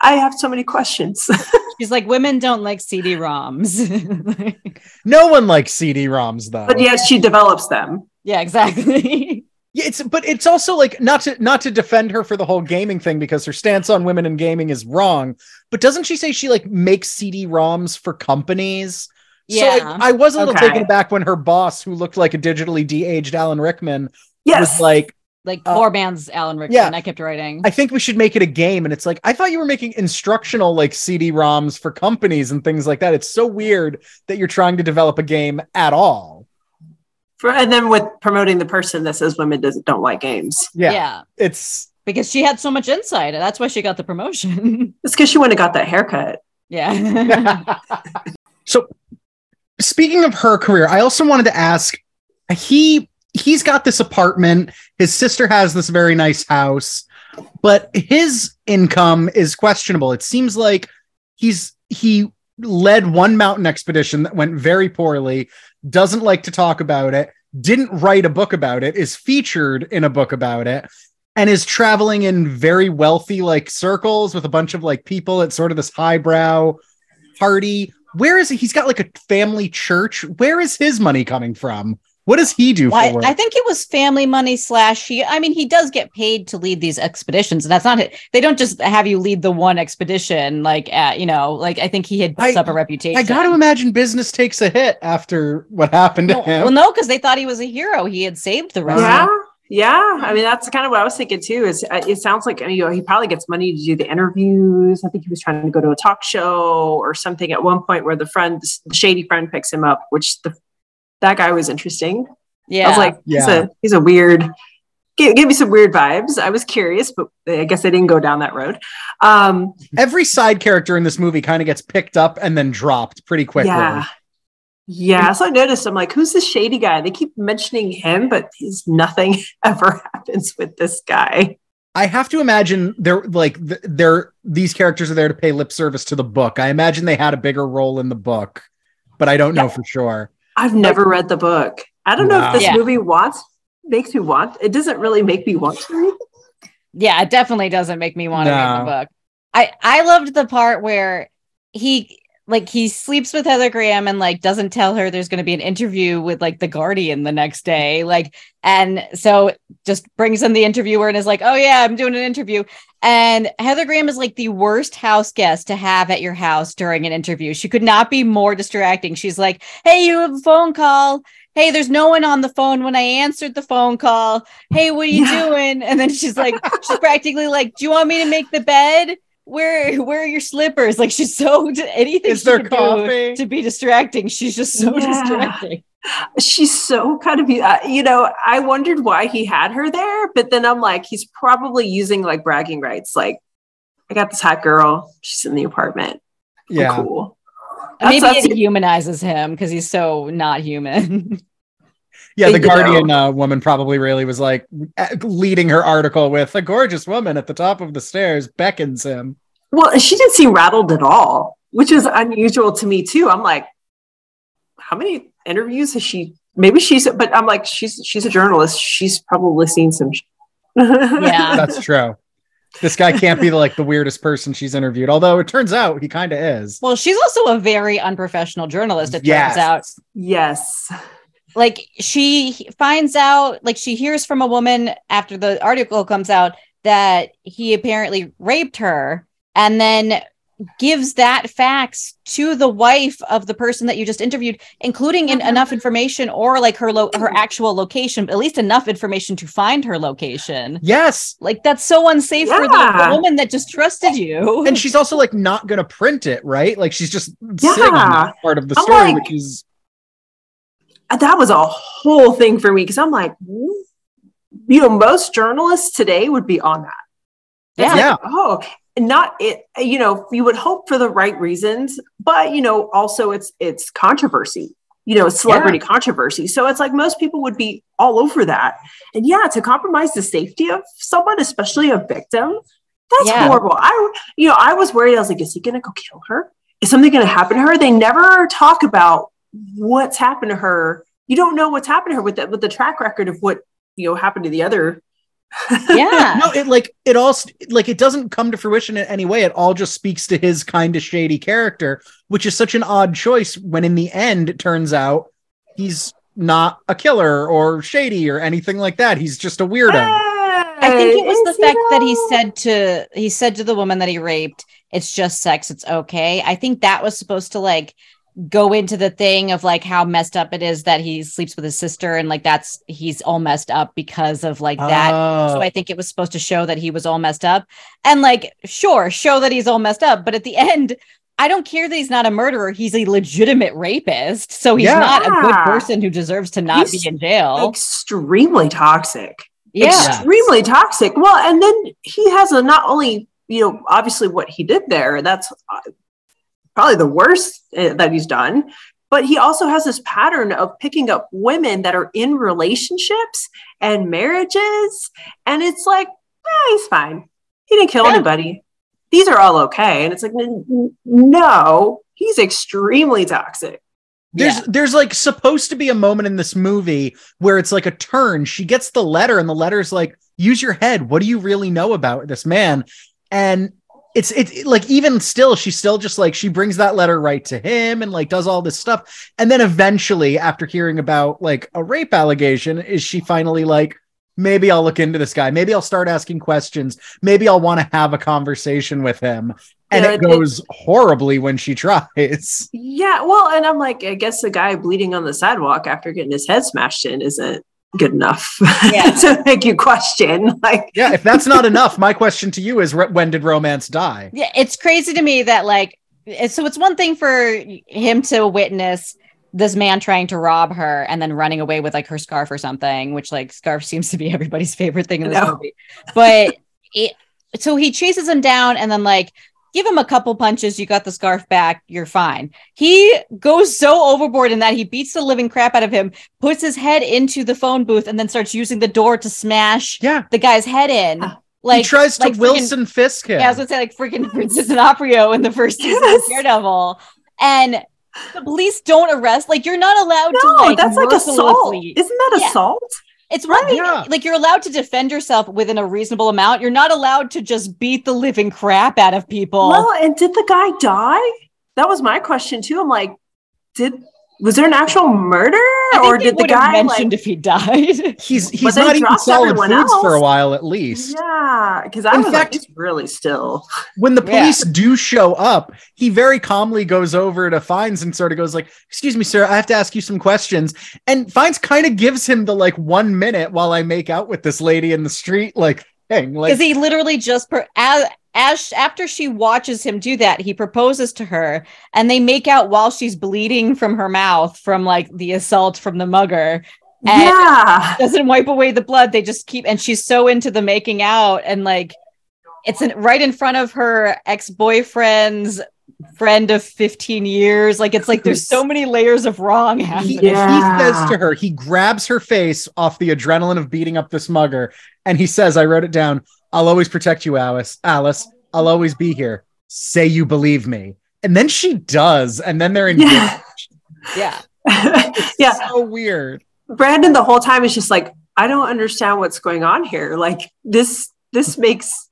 I have so many questions. She's like, women don't like CD-ROMs. No one likes CD-ROMs though. But yes, she develops them. yeah, exactly. Yeah, it's but it's also like not to not to defend her for the whole gaming thing because her stance on women and gaming is wrong. But doesn't she say she like makes CD-ROMs for companies? So Yeah. I, I was a little Okay. taken aback when her boss, who looked like a digitally de-aged Alan Rickman, Yes. was like, like Uh, poor man's Alan Rickman. yeah. I kept writing. "I think we should make it a game." And it's like, I thought you were making instructional like CD-ROMs for companies and things like that. It's so weird that you're trying to develop a game at all. For, and then with promoting the person that says women doesn't don't like games. Yeah, yeah. it's Because she had so much insight. That's why she got the promotion. It's because she went and got that haircut. yeah. so speaking of her career i also wanted to ask he he's got this apartment his sister has this very nice house but his income is questionable it seems like he's he led one mountain expedition that went very poorly doesn't like to talk about it didn't write a book about it is featured in a book about it and is traveling in very wealthy like circles with a bunch of like people at sort of this highbrow party. Where is he? He's got like a family church. Where is his money coming from? What does he do Well, for I, I think it was family money slash he I mean he does get paid to lead these expeditions and that's not it. They don't just have you lead the one expedition like at, you know, like I think he had built up a reputation. I got to imagine business takes a hit after what happened to well, him. well, no, because they thought he was a hero. He had saved the rest. Yeah. Yeah. I mean, that's kind of what I was thinking too. Is uh, it sounds like you know he probably gets money to do the interviews. I think he was trying to go to a talk show or something at one point where the friend, the shady friend, picks him up. Which the that guy was interesting. Yeah. I was like, he's a he's a weird. Give, give me some weird vibes. I was curious, but I guess I didn't go down that road. Um, Every side character in this movie kind of gets picked up and then dropped pretty quickly. Yeah. Yeah. So I noticed, I'm like, who's this shady guy? They keep mentioning him, but he's nothing ever happens with this guy. I have to imagine they're like they're these characters are there to pay lip service to the book. I imagine they had a bigger role in the book, but I don't know Yeah. for sure. I've never read the book. I don't know if this Yeah. movie wants makes me want. It doesn't really make me want to read. yeah, it definitely doesn't make me want to read the book. I I loved the part where he like he sleeps with Heather Graham and like doesn't tell her there's going to be an interview with like the Guardian the next day like and so just brings in the interviewer and is like oh yeah I'm doing an interview. And Heather Graham is like the worst house guest to have at your house during an interview. She could not be more distracting. She's like hey you have a phone call. Hey there's no one on the phone. When I answered the phone call hey what are you Yeah. doing? And then she's like she's practically like do you want me to make the bed where where are your slippers like she's so anything Is she there can do coffee? to be distracting she's just so Yeah. distracting She's so kind of, uh, you know, I wondered why he had her there, but then I'm like, he's probably using like bragging rights. Like, I got this hot girl. She's in the apartment. I'm Yeah. cool. maybe That's- it humanizes him because he's so not human Yeah, the Guardian uh, woman probably really was like uh, leading her article with a gorgeous woman at the top of the stairs beckons him. Well, she didn't seem rattled at all, which is unusual to me too. I'm like, how many interviews has she? Maybe she's, but I'm like, she's she's a journalist. She's probably seen some. sh- Yeah. That's true. This guy can't be like the weirdest person she's interviewed, although it turns out he kind of is. well she's also a very unprofessional journalist it Yes. turns out yes. Like she finds out like she hears from a woman after the article comes out that he apparently raped her and then gives that facts to the wife of the person that you just interviewed including in mm-hmm. enough information or like her lo- her actual location at least enough information to find her location Yes. like that's so unsafe for the, the woman that just trusted you And she's also like not gonna print it, right? Like she's just sitting on Yeah. that part of the I'm story, like- which is that was a whole thing for me because I'm like, hmm? you know, most journalists today would be on that. Yeah. like, Yeah. oh, not it. You know, you would hope for the right reasons, but you know, also it's it's controversy. You know, celebrity controversy. So it's like most people would be all over that. And yeah, to compromise the safety of someone, especially a victim, that's Yeah. horrible. I, you know, I was worried. I was like, is he going to go kill her? Is something going to happen to her? They never talk about what's happened to her. You don't know what's happened to her with the, with the track record of what you know happened to the other Yeah. no, it like it all like it doesn't come to fruition in any way. It all just speaks to his kind of shady character, which is such an odd choice when in the end it turns out he's not a killer or shady or anything like that. He's just a weirdo. I think it was Is the he fact that he said to he said to the woman that he raped, "It's just sex. It's okay." I think that was supposed to like go into the thing of like how messed up it is that he sleeps with his sister and like that's he's all messed up because of like that. So Oh. I think it was supposed to show that he was all messed up. And like, sure, show that he's all messed up. But at the end, I don't care that he's not a murderer. He's a legitimate rapist. So he's Yeah. not a good person who deserves to not He's be in jail. extremely toxic. yeah. extremely toxic. Well, and then he has a not only you know obviously what he did there. That's probably the worst uh, that he's done. But he also has this pattern of picking up women that are in relationships and marriages, and it's like, eh, he's fine. He didn't kill Yeah. anybody. These are all okay, and it's like, no, he's extremely toxic. There's Yeah. there's like supposed to be a moment in this movie where it's like a turn. She gets the letter and the letter's like, use your head. What do you really know about this man? And it's it's it- like even still, she's still just like she brings that letter right to him and like does all this stuff. And then eventually, after hearing about like a rape allegation, is she finally like, maybe I'll look into this guy. Maybe I'll start asking questions. Maybe I'll want to have a conversation with him. And Yeah, it it- goes horribly when she tries. Yeah, well, and I'm like, I guess the guy bleeding on the sidewalk after getting his head smashed in isn't good enough Yeah. to make you question. Like, Yeah, if that's not enough, my question to you is when did romance die? Yeah, it's crazy to me that like so it's one thing for him to witness this man trying to rob her and then running away with like her scarf or something, which like scarf seems to be everybody's favorite thing in this I know. movie. But it, so he chases him down and then like give him a couple punches, you got the scarf back, you're fine. He goes so overboard in that he beats the living crap out of him, puts his head into the phone booth, and then starts using the door to smash Yeah, the guy's head in. Ah. he tries to like freaking- Wilson Fisk him. yeah, I was gonna say like freaking Vincent D'Onofrio in the first season Yes. of Daredevil, and the police don't arrest. Like you're not allowed to no, like that's like assault. Isn't that Yeah. assault? It's one thing, Yeah. like you're allowed to defend yourself within a reasonable amount. You're not allowed to just beat the living crap out of people. Well, and did the guy die? That was my question too. I'm like, did was there an actual murder, or did the would have guy mentioned like? if he died. he's he's not even dropped solid everyone foods for a while at least. Yeah, because I In was fact- like, really still. When the Yeah. police do show up, he very calmly goes over to Fiennes and sort of goes like, "Excuse me, sir, I have to ask you some questions." And Fiennes kind of gives him the like one minute while I make out with this lady in the street, like thing. Like Because he literally just per- as as after she watches him do that, he proposes to her, and they make out while she's bleeding from her mouth from like the assault from the mugger. And- yeah, doesn't wipe away the blood. They just keep, and she's so into the making out, and like it's in, right in front of her ex boyfriend's friend of 15 years. Like it's like there's so many layers of wrong he, happening. Yeah. he says to her, he grabs her face off the adrenaline of beating up this mugger, and he says, I wrote it down, I'll always protect you, Alice. Alice, I'll always be here. Say you believe me. And then she does, and then they're in yeah, yeah. yeah. So weird. Brandon the whole time is just like, I don't understand what's going on here. Like this, this makes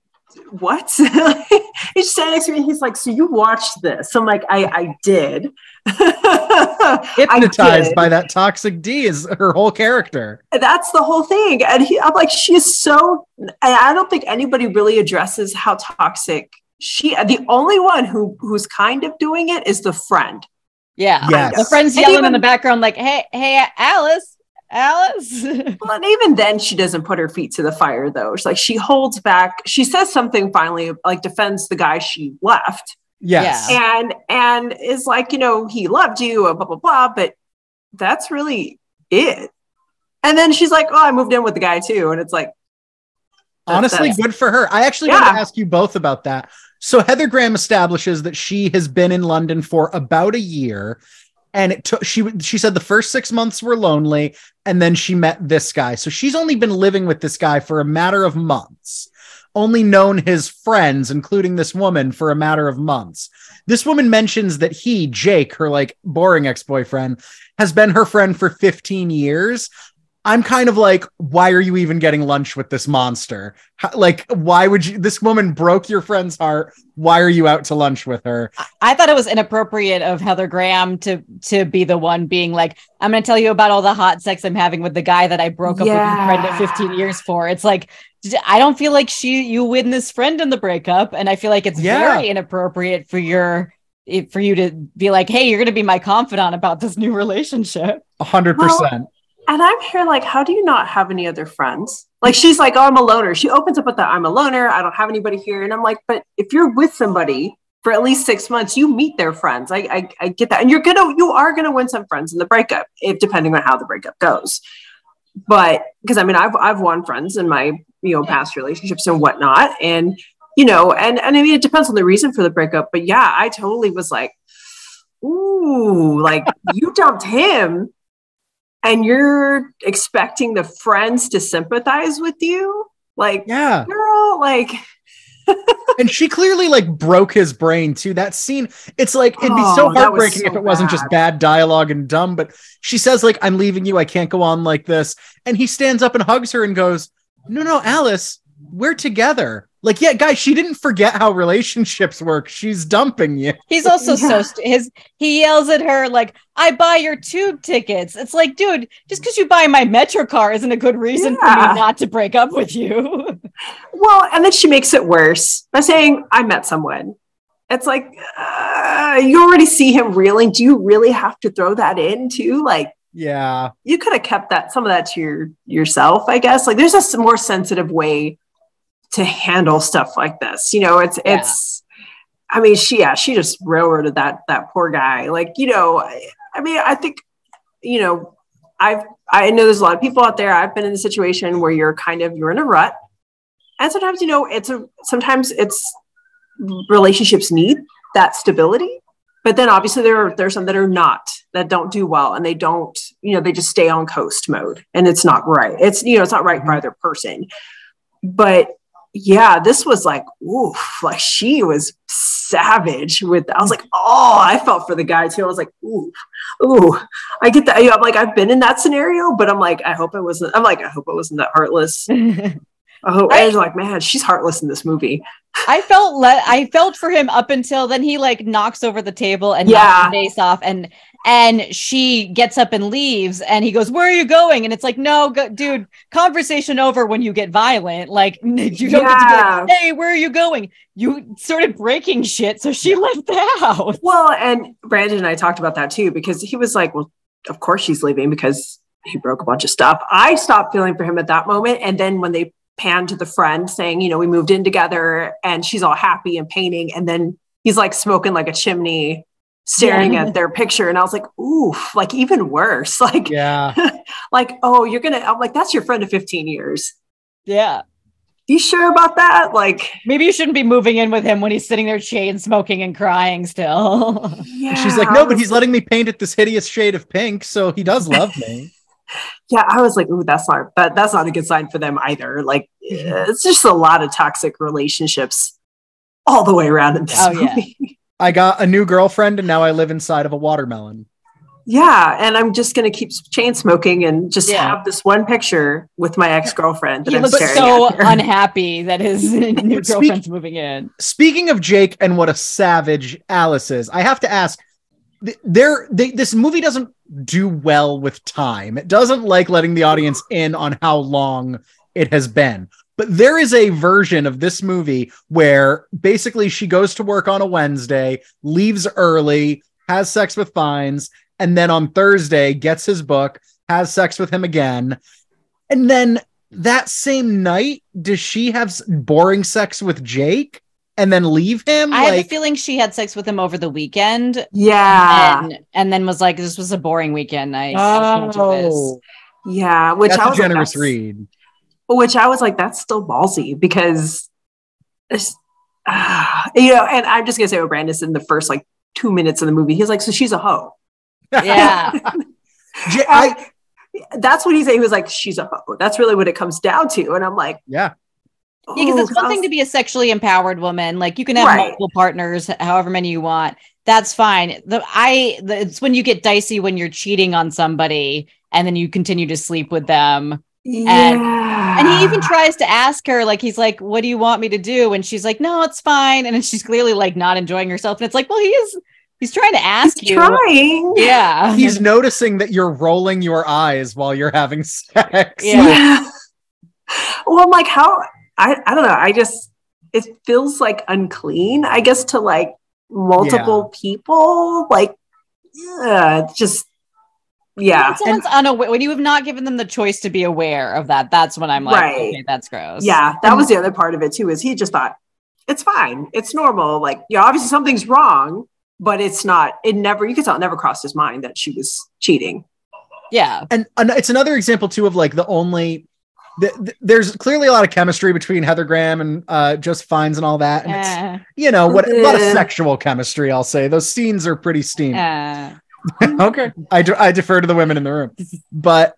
what? he's standing next to me. He's like, so you watched this? I'm like, I, I did. I Hypnotized did. by that toxic D is her whole character. That's the whole thing. And he, I'm like, she is so. And I don't think anybody really addresses how toxic she. The only one who who's kind of doing it is the friend. Yeah. Yes. The friend's And yelling in the background, like, hey, hey, Alice, Alice. Well, and even then, she doesn't put her feet to the fire, though. She's like she holds back. She says something finally, like defends the guy she left, Yes. Yeah. and and is like, you know, he loved you, uh, blah blah blah. But that's really it. And then she's like, "Oh, I moved in with the guy too," and it's like, Honestly, that's- good for her. I actually want to ask you both about that. So Heather Graham establishes that she has been in London for about a year, and it took she she said the first six months were lonely, and then she met this guy. So she's only been living with this guy for a matter of months. Only known his friends, including this woman, for a matter of months. This woman mentions that he, Jake, her like boring ex boyfriend, has been her friend for 15 years. I'm kind of like, why are you even getting lunch with this monster? How, like, why would you? This woman broke your friend's heart. Why are you out to lunch with her? I thought it was inappropriate of Heather Graham to to be the one being like, "I'm going to tell you about all the hot sex I'm having with the guy that I broke up with your friend of 15 years for." It's like I don't feel like she you win this friend in the breakup, and I feel like it's Yeah. very inappropriate for your it- for you to be like, "Hey, you're going to be my confidant about this new relationship." A hundred percent. And I'm here like, how do you not have any other friends? Like she's like, oh, I'm a loner. She opens up with that I'm a loner. I don't have anybody here. And I'm like, but if you're with somebody for at least six months, you meet their friends. I I, I get that. And you're gonna you are gonna win some friends in the breakup, if depending on how the breakup goes. But because I mean I've I've won friends in my you know past relationships and whatnot. And you know, and, and I mean it depends on the reason for the breakup. But yeah, I totally was like, ooh, like you dumped him and you're expecting the friends to sympathize with you like Yeah. girl like and she clearly like broke his brain too. That scene, it's like it'd be so Oh, heartbreaking so if it wasn't just bad. bad dialogue and dumb. But she says like, "I'm leaving you. I can't go on like this." And he stands up and hugs her and goes, "No, no, Alice, we're together." Like, yeah, guys, she didn't forget how relationships work. She's dumping you. He's also so st- his he yells at her like, "I buy your tube tickets." It's like, dude, just because you buy my metro car isn't a good reason for me not to break up with you. well and then she makes it worse by saying i met someone it's like uh, you already see him reeling do you really have to throw that in too like Yeah, you could have kept that some of that to your yourself i guess like there's a more sensitive way to handle stuff like this. You know it's Yeah. it's i mean she yeah she just railroaded that that poor guy. Like you know I, I mean i think you know i've i know there's a lot of people out there. I've been in the situation where you're kind of you're in a rut. And sometimes you know it's a sometimes it's relationships need that stability. But then obviously there are there's some that are not that don't do well and they don't you know they just stay on coast mode and it's not right. It's you know it's not right for mm-hmm. either person. But yeah this was like oof like she was savage with i was like oh i felt for the guy too. I was like ooh ooh. I get that i'm like i've been in that scenario but i'm like i hope it wasn't i'm like i hope it wasn't that heartless. I hope i was like man she's heartless in this movie. I felt le- I felt for him up until then he like knocks over the table and Yeah. knocks face off and and she gets up and leaves and he goes where are you going? And it's like no go- dude conversation over when you get violent. Like you don't get to be like hey where are you going? You started breaking shit so she left the house. Well, and Brandon and I talked about that too because he was like, "Well, of course she's leaving because he broke a bunch of stuff." I stopped feeling for him at that moment, and then when they panned to the friend saying, "You know, we moved in together," and she's all happy and painting, and then he's like smoking like a chimney, staring Yeah. at their picture, and I was like, "Oof!" Like even worse. Like, yeah. like, oh, you're gonna. I'm like, that's your friend of 15 years. yeah You sure about that? Like, maybe you shouldn't be moving in with him when he's sitting there chain smoking and crying still yeah. She's like, I no, but he's letting me paint it this hideous shade of pink, so he does love me. yeah i was like ooh that's not that, that's not a good sign for them either like Mm-hmm. it's just a lot of toxic relationships all the way around in this Oh, yeah. Movie. I got a new girlfriend, and now I live inside of a watermelon. yeah and i'm just going to keep chain smoking and just Yeah. have this one picture with my ex-girlfriend he i'm looks so unhappy that his new Speak- girlfriend's moving in Speaking of Jake and what a savage Alice is, I have to ask. There, they, this movie doesn't do well with time. It doesn't like letting the audience in on how long it has been. But there is a version of this movie where basically she goes to work on a Wednesday, leaves early, has sex with Fiennes, and then on Thursday gets his book, has sex with him again. And then that same night, does she have boring sex with Jake and then leave him? I have a feeling she had sex with him over the weekend yeah and, and then was like, this was a boring weekend. I, I can't do this. oh, yeah which that's i a was like, generous that's- read. Which i was like that's still ballsy because it's, ah, you know and i'm just going to say what brandon said in the first like two minutes of the movie he's like so she's a hoe Yeah. J- I, that's what he said. He was like, she's a hoe. That's really what it comes down to. And I'm like, yeah, Yeah, because it's one thing to be a sexually empowered woman. Like you can have Right. multiple partners, however many you want. That's fine. The I the, it's when you get dicey when you're cheating on somebody and then you continue to sleep with them. Yeah. And he even tries to ask her, like, he's like, What do you want me to do? And she's like, No, it's fine. And then she's clearly like not enjoying herself. And it's like, Well, he is, he's trying to ask He's you. trying. Yeah. He's noticing that you're rolling your eyes while you're having sex. Yeah. Yeah. well, I'm like, how? I, I don't know. I just, it feels like unclean, I guess, to like multiple people. Like, yeah, just, yeah. When someone's unaware, when you have not given them the choice to be aware of that, that's when I'm like, Right. okay, that's gross. Yeah. That was the other part of it too, is he just thought, it's fine. It's normal. Like, yeah, obviously something's wrong, but it's not, it never, you could tell it never crossed his mind that she was cheating. Yeah. and, and it's another example too of like the only th- th- there's clearly a lot of chemistry between Heather Graham and uh, Joseph Fiennes and all that, and it's Uh, you know what a lot of sexual chemistry. I'll say those scenes are pretty steamy. uh, okay, I de- I defer to the women in the room, but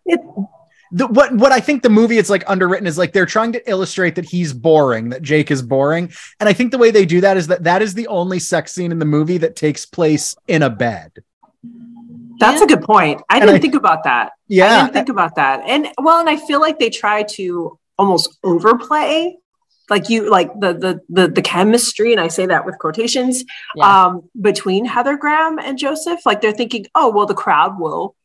the, what what I think the movie it's like underwritten is like they're trying to illustrate that he's boring, that Jake is boring, and I think the way they do that is that that is the only sex scene in the movie that takes place in a bed. That's Yeah. a good point. I And didn't I- think about that. Yeah, I didn't think about that. And well, and I feel like they try to almost overplay like you like the the the, the chemistry and I say that with quotations Yeah. um between Heather Graham and Joseph like they're thinking oh well the crowd will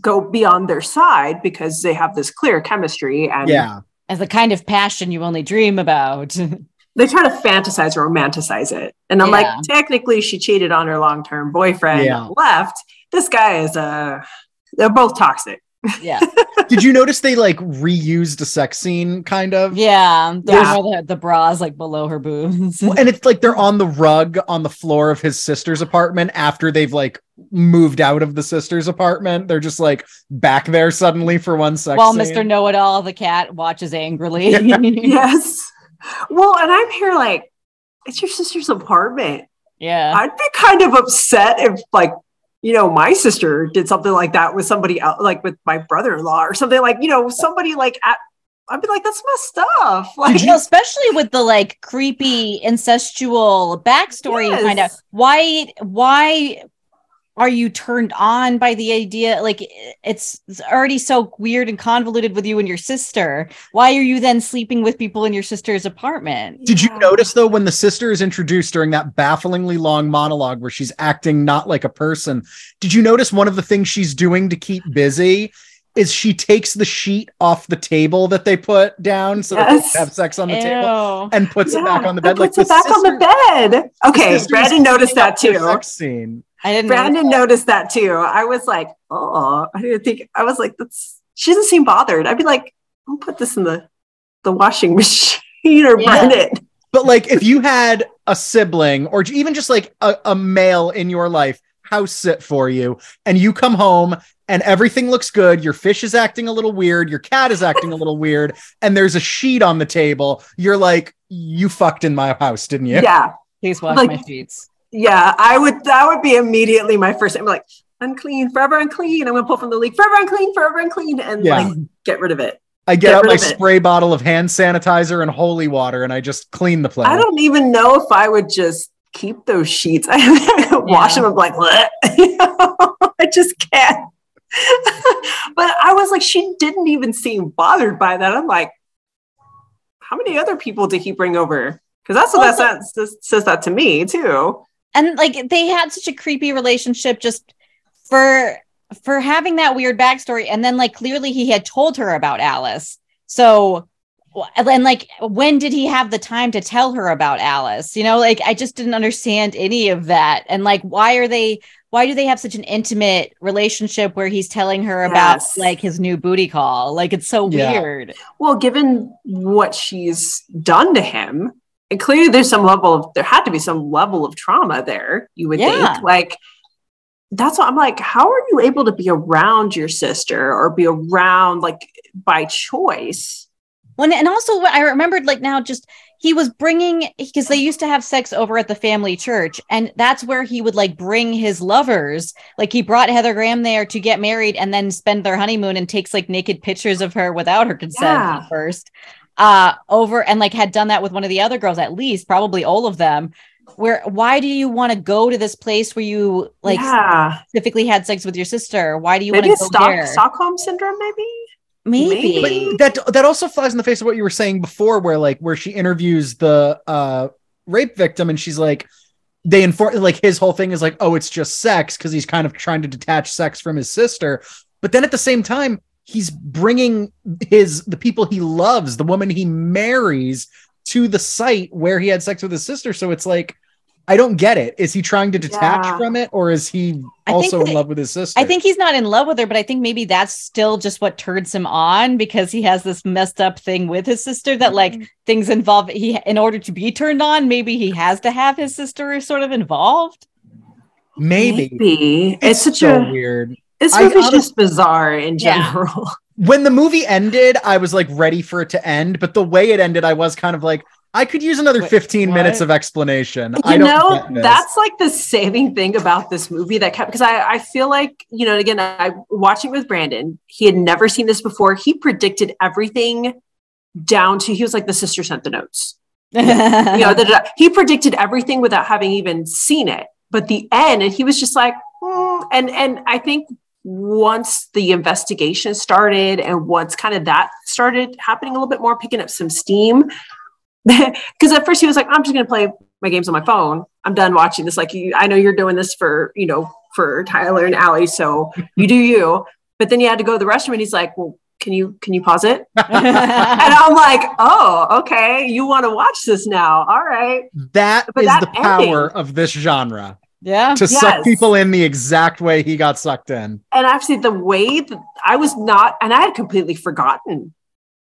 go be on their side because they have this clear chemistry and yeah. as the kind of passion you only dream about. they try to fantasize or romanticize it and I'm Yeah. like technically she cheated on her long-term boyfriend Yeah. left this guy is uh they're both toxic yeah. Did you notice they like reused a sex scene kind of? Yeah. The, Yeah. where The, the bras like below her boobs. And it's like they're on the rug on the floor of his sister's apartment after they've like moved out of the sister's apartment. They're just like back there suddenly for one sex. While scene. Mr. Know It All, the cat, watches angrily. yes. Well, and I'm here like, it's your sister's apartment. yeah. I'd be kind of upset if, like, you know, my sister did something like that with somebody else, like with my brother-in-law or something like, you know, somebody like at, I'd be like, that's messed up. Like, especially with the like creepy incestual backstory you find out why why are you turned on by the idea like it's, it's already so weird and convoluted with you and your sister why are you then sleeping with people in your sister's apartment Did you notice though when the sister is introduced during that bafflingly long monologue where she's acting not like a person? Did you notice one of the things she's doing to keep busy is she takes the sheet off the table that they put down so that they can have sex on the table and puts it back on the bed? and Like puts it the back on the bed. Okay, sister is Brandon noticed that too. Sex scene. I didn't Brandon know. noticed that too. I was like, oh, I didn't think. I was like, that's. She doesn't seem bothered. I'd be like, I'll put this in the the washing machine or Yeah. burn it. But like, if you had a sibling or even just like a, a male in your life house sit for you, and you come home and everything looks good, your fish is acting a little weird, your cat is acting a little weird, and there's a sheet on the table, you're like, you fucked in my house, didn't you? Yeah, please wash Like- my sheets yeah. I would. That would be immediately my first. I'm like, unclean, forever unclean. I'm gonna pull from the leak, forever unclean, forever unclean, and Yeah. like get rid of it. I get Get out my of it. spray bottle of hand sanitizer and holy water, and I just clean the place. I don't even know if I would just keep those sheets. I wash them. I'm like, what? You know, I just can't. but I was like, she didn't even seem bothered by that. I'm like, how many other people did he bring over? Because that's what Well, that says, says that to me too. And like they had such a creepy relationship just for for having that weird backstory. And then like clearly he had told her about alice. So and like when did he have the time to tell her about alice? You know like i just didn't understand any of that. And like why are they why do they have such an intimate relationship where he's telling her about Yes. like his new booty call? Like it's so Yeah. weird. Well, given what she's done to him, and clearly there's some level of there had to be some level of trauma there, you would Yeah. think. Like that's what I'm like, how are you able to be around your sister or be around like by choice? When and also I remembered like now just he was bringing because they used to have sex over at the family church and that's where he would like bring his lovers like he brought Heather Graham there to get married and then spend their honeymoon and takes like naked pictures of her without her consent Yeah. at first uh over and like had done that with one of the other girls at least probably all of them where why do you want to go to this place where you like yeah. specifically had sex with your sister why do you want to go Stock- there Stockholm syndrome, maybe. maybe, maybe. But that that also flies in the face of what you were saying before, where like where she interviews the uh rape victim and she's like they inform like his whole thing is like oh it's just sex because he's kind of trying to detach sex from his sister but then at the same time he's bringing his the people he loves the woman he marries to the site where he had sex with his sister so it's like i don't get it is he trying to detach Yeah. from it or is he I think also in love with his sister I think he's not in love with her, but I think maybe that's still just what turns him on because he has this messed up thing with his sister that like Mm-hmm. things involve he in order to be turned on, maybe he has to have his sister sort of involved. maybe, Maybe. It's, such so a weird this I movie's just bizarre in Yeah. general. when the movie ended, I was like ready for it to end, but the way it ended, I was kind of like, I could use another Wait, 15 what? minutes of explanation. I You don't know, that's like the saving thing about this movie that kept because I, I feel like, you know, again, I watching with Brandon, he had never seen this before. He predicted everything down to he was like the sister sent the notes. You know, the, he predicted everything without having even seen it. But the end, and he was just like, hmm. and and I think once the investigation started and once kind of that started happening a little bit more, picking up some steam. Because at first he was like, I'm just going to play my games on my phone. I'm done watching this. Like, you, I know you're doing this for, you know, for Tyler and Allie. So you do you. But then he had to go to the restroom and he's like, well, can you, can you pause it? And I'm like, oh, okay. You want to watch this now. All right. That But is that the power ending- of this genre yeah. to suck people in the exact way he got sucked in. And actually, the way that I was not, and I had completely forgotten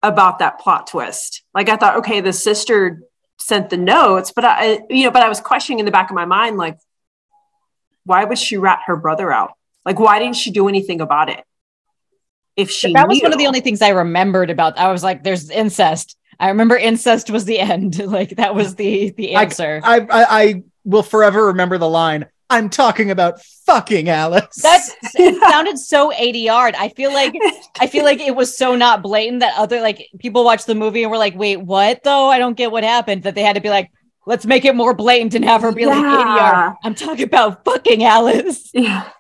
about that plot twist. Like, I thought, okay, the sister sent the notes, but I, you know, but I was questioning in the back of my mind, like, why would she rat her brother out? Like, why didn't she do anything about it? If she that was one of the only things I remembered about. I was like, there's incest. I remember incest was the end. like that was the the answer. I, I, I will forever remember the line, I'm talking about fucking Alice. That sounded so ADR. I feel like I feel like it was so not blatant that other like people watched the movie and were like, wait, what though? I don't get what happened. That they had to be like, let's make it more blatant and have her be like ADR. I'm talking about fucking Alice. yeah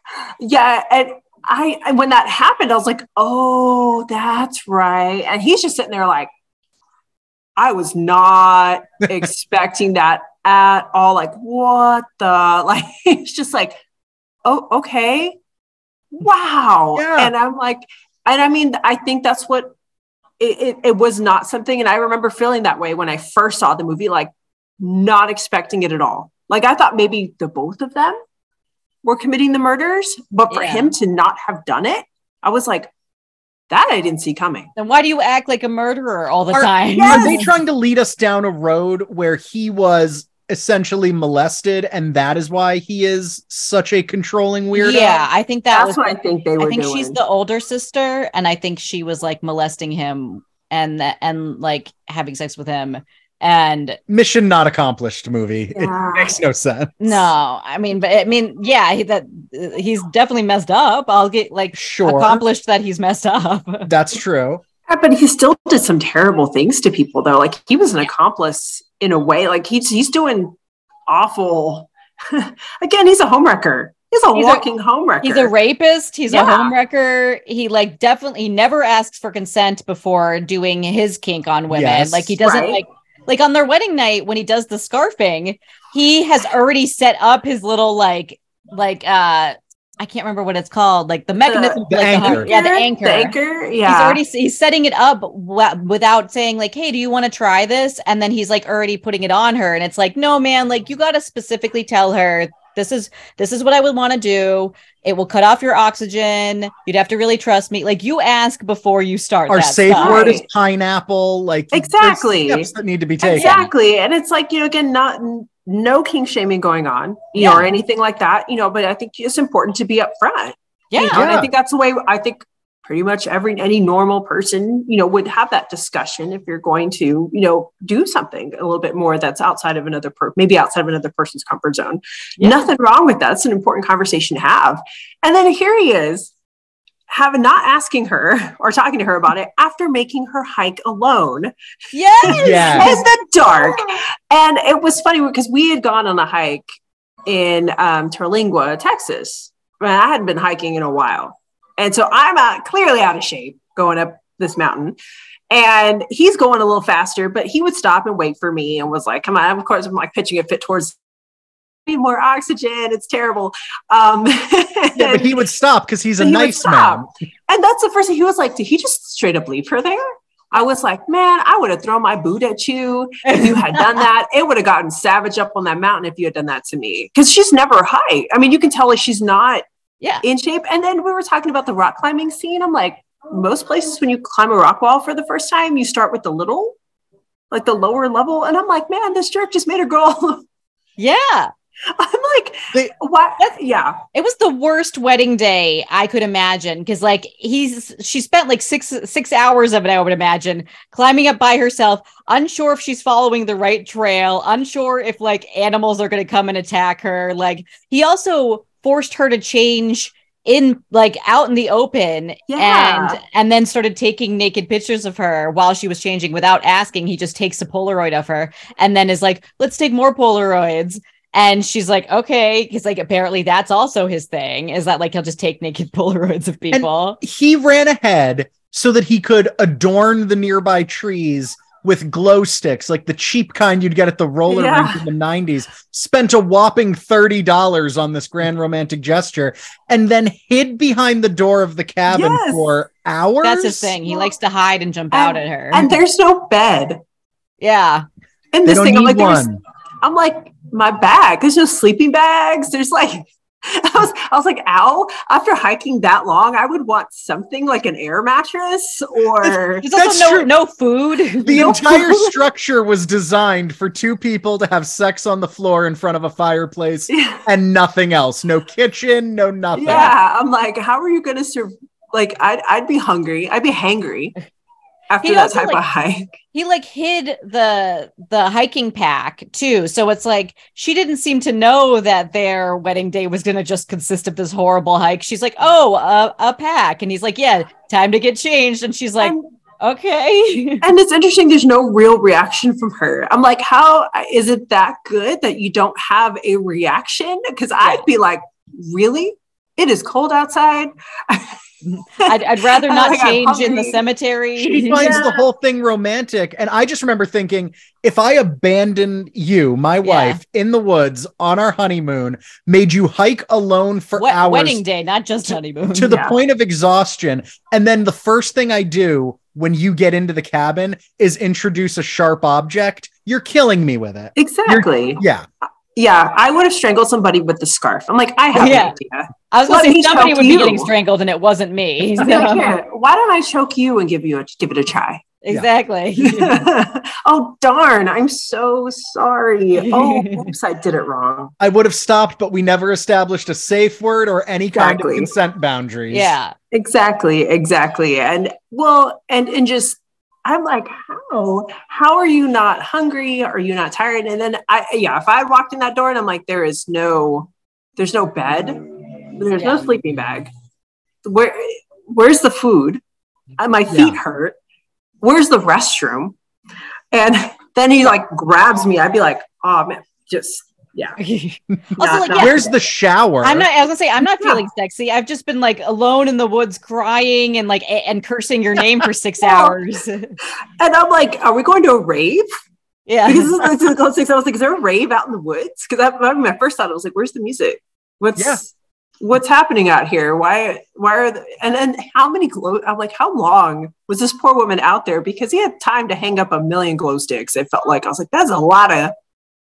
yeah and I, and when that happened i was like oh that's right and he's just sitting there like i was not expecting that at all like what the like it's just like oh okay wow Yeah. and i'm like and i mean i think that's what it, it, it was not something and i remember feeling that way when i first saw the movie like not expecting it at all like i thought maybe the both of them were committing the murders, but for Yeah. him to not have done it, I was like, that I didn't see coming. Then why do you act like a murderer all the Are- time? Are they trying to lead us down a road where he was essentially molested and that is why he is such a controlling weirdo? Yeah, I think that That's was what I think they were I think doing. she's the older sister, and I think she was like molesting him and and like having sex with him. And Mission not accomplished movie. Yeah. It makes no sense. no, I mean, but I mean, yeah, he, that he's definitely messed up. I'll get like Sure. accomplished that he's messed up. That's true. Yeah, but he still did some terrible things to people, though. Like he was an accomplice in a way. Like he's he's doing awful. Again, he's a homewrecker. He's a He's a- walking homewrecker. He's a rapist. He's a Yeah. homewrecker. He like definitely he never asks for consent before doing his kink on women. Yes. Like he doesn't Right. like like on their wedding night when he does the scarfing, he has already set up his little like like uh I can't remember what it's called, like the mechanism, the like anchor. yeah, the anchor. The anchor. Yeah. He's already he's setting it up wa- without saying like, "Hey, do you want to try this?" And then he's like already putting it on her, and it's like, "No, man, like you got to specifically tell her this is this is what I would want to do. It will cut off your oxygen. You'd have to really trust me. Like you ask before you start. Our that safe stuff. word is pineapple. Like Exactly. steps that need to be taken. Exactly. And it's like, you know, again, not no kink shaming going on, you know, or anything like that, you know, but I think it's important to be upfront. Yeah, You know, And I think that's the way I think pretty much every any normal person, you know, would have that discussion if you're going to, you know, do something a little bit more that's outside of another per maybe outside of another person's comfort zone. Yeah. Nothing wrong with that. It's an important conversation to have. And then here he is have not asking her or talking to her about it after making her hike alone Yes. Yeah. in the dark. And it was funny because we had gone on a hike in um, Terlingua, Texas. I hadn't been hiking in a while. And so I'm out, clearly out of shape going up this mountain. And he's going a little faster, but he would stop and wait for me and was like, come on. Of course, I'm like pitching a fit towards more oxygen. It's terrible. Um, Yeah, but he would stop because he's a He nice man. and that's the first thing he was like, did he just straight up leave her there? I was like, man, I would have thrown my boot at you if you had done that. It would have gotten savage up on that mountain if you had done that to me. Because she's never high. I mean, you can tell like she's not Yeah. in shape. And then we were talking about the rock climbing scene. I'm like, most places when you climb a rock wall for the first time, you start with the little, like the lower level. And I'm like, man, this jerk just made her go. Yeah. I'm like, They- what? Yeah. It was the worst wedding day I could imagine because, like, he's she spent like six six hours of it. I would imagine climbing up by herself, unsure if she's following the right trail, unsure if like animals are going to come and attack her. Like, he also forced her to change in like out in the open Yeah. and and then started taking naked pictures of her while she was changing without asking he just takes a polaroid of her and then is like let's take more polaroids and she's like, okay, because like apparently that's also his thing. Is that like he'll just take naked Polaroids of people? He ran ahead so that he could adorn the nearby trees with glow sticks, like the cheap kind you'd get at the roller Yeah. rink in the 90s. Spent a whopping $30 on this grand romantic gesture and then hid behind the door of the cabin Yes. for hours. That's his thing. He likes to hide and jump out at her. And there's no bed yeah. And this thing. I'm like, there's. I'm like, my bag. There's no sleeping bags. There's like, I was, I was like, ow. After hiking that long, I would want something like an air mattress or There's That's also no true. no food. The No entire food. structure was designed for two people to have sex on the floor in front of a fireplace yeah. and nothing else. No kitchen, no nothing. yeah. I'm like, how are you going to serve? Like, I'd, I'd be hungry. I'd be hangry after He that type like- of hike. he like hid the the hiking pack too. So it's like she didn't seem to know that their wedding day was gonna just consist of this horrible hike. She's like, oh, a, a pack, and he's like, yeah, time to get changed. And she's like, And- okay. And it's interesting, there's no real reaction from her. I'm like, how is it that good that you don't have a reaction? Because I'd be like, really? It is cold outside. I'd, I'd rather Oh not my God, change in the cemetery. She finds Yeah. the whole thing romantic. And I just remember thinking, if I abandoned you, my wife, in the woods on our honeymoon, made you hike alone for Wed- hours wedding day, not just honeymoon. to the Yeah. point of exhaustion, and then the first thing I do when you get into the cabin is introduce a sharp object, you're killing me with it. Exactly. Yeah. Yeah, I would have strangled somebody with the scarf. I'm like, I have Yeah. an idea. I was gonna say somebody choke would be you. getting strangled, and it wasn't me. I'd like, "Here, why don't I choke you and give you a give it a try? exactly. oh darn, I'm so sorry. Oh, oops, I did it wrong. I would have stopped, but we never established a safe word or any kind of consent boundaries. yeah. Exactly, exactly. And well, and and just I'm like, how? How are you not hungry? Are you not tired? And then I yeah, if I walked in that door and I'm like, there is no there's no bed, there's no sleeping bag. Where where's the food? Uh, My feet hurt. Where's the restroom? And then he like grabs me. I'd be like, oh man, just yeah. also, Not- like, not yeah, Where's the shower? I'm not. I was gonna say I'm not Yeah. feeling sexy. I've just been like alone in the woods, crying and like a- and cursing your name for six Well, hours. And I'm like, are we going to a rave? yeah, because this is like close six. I was like, is there a rave out in the woods? Because that I mean, my first thought I was like, where's the music? What's Yeah. What's happening out here? Why why are the, and then how many glow? I'm like, how long was this poor woman out there? Because he had time to hang up a million glow sticks. It felt like I was like, that's a lot of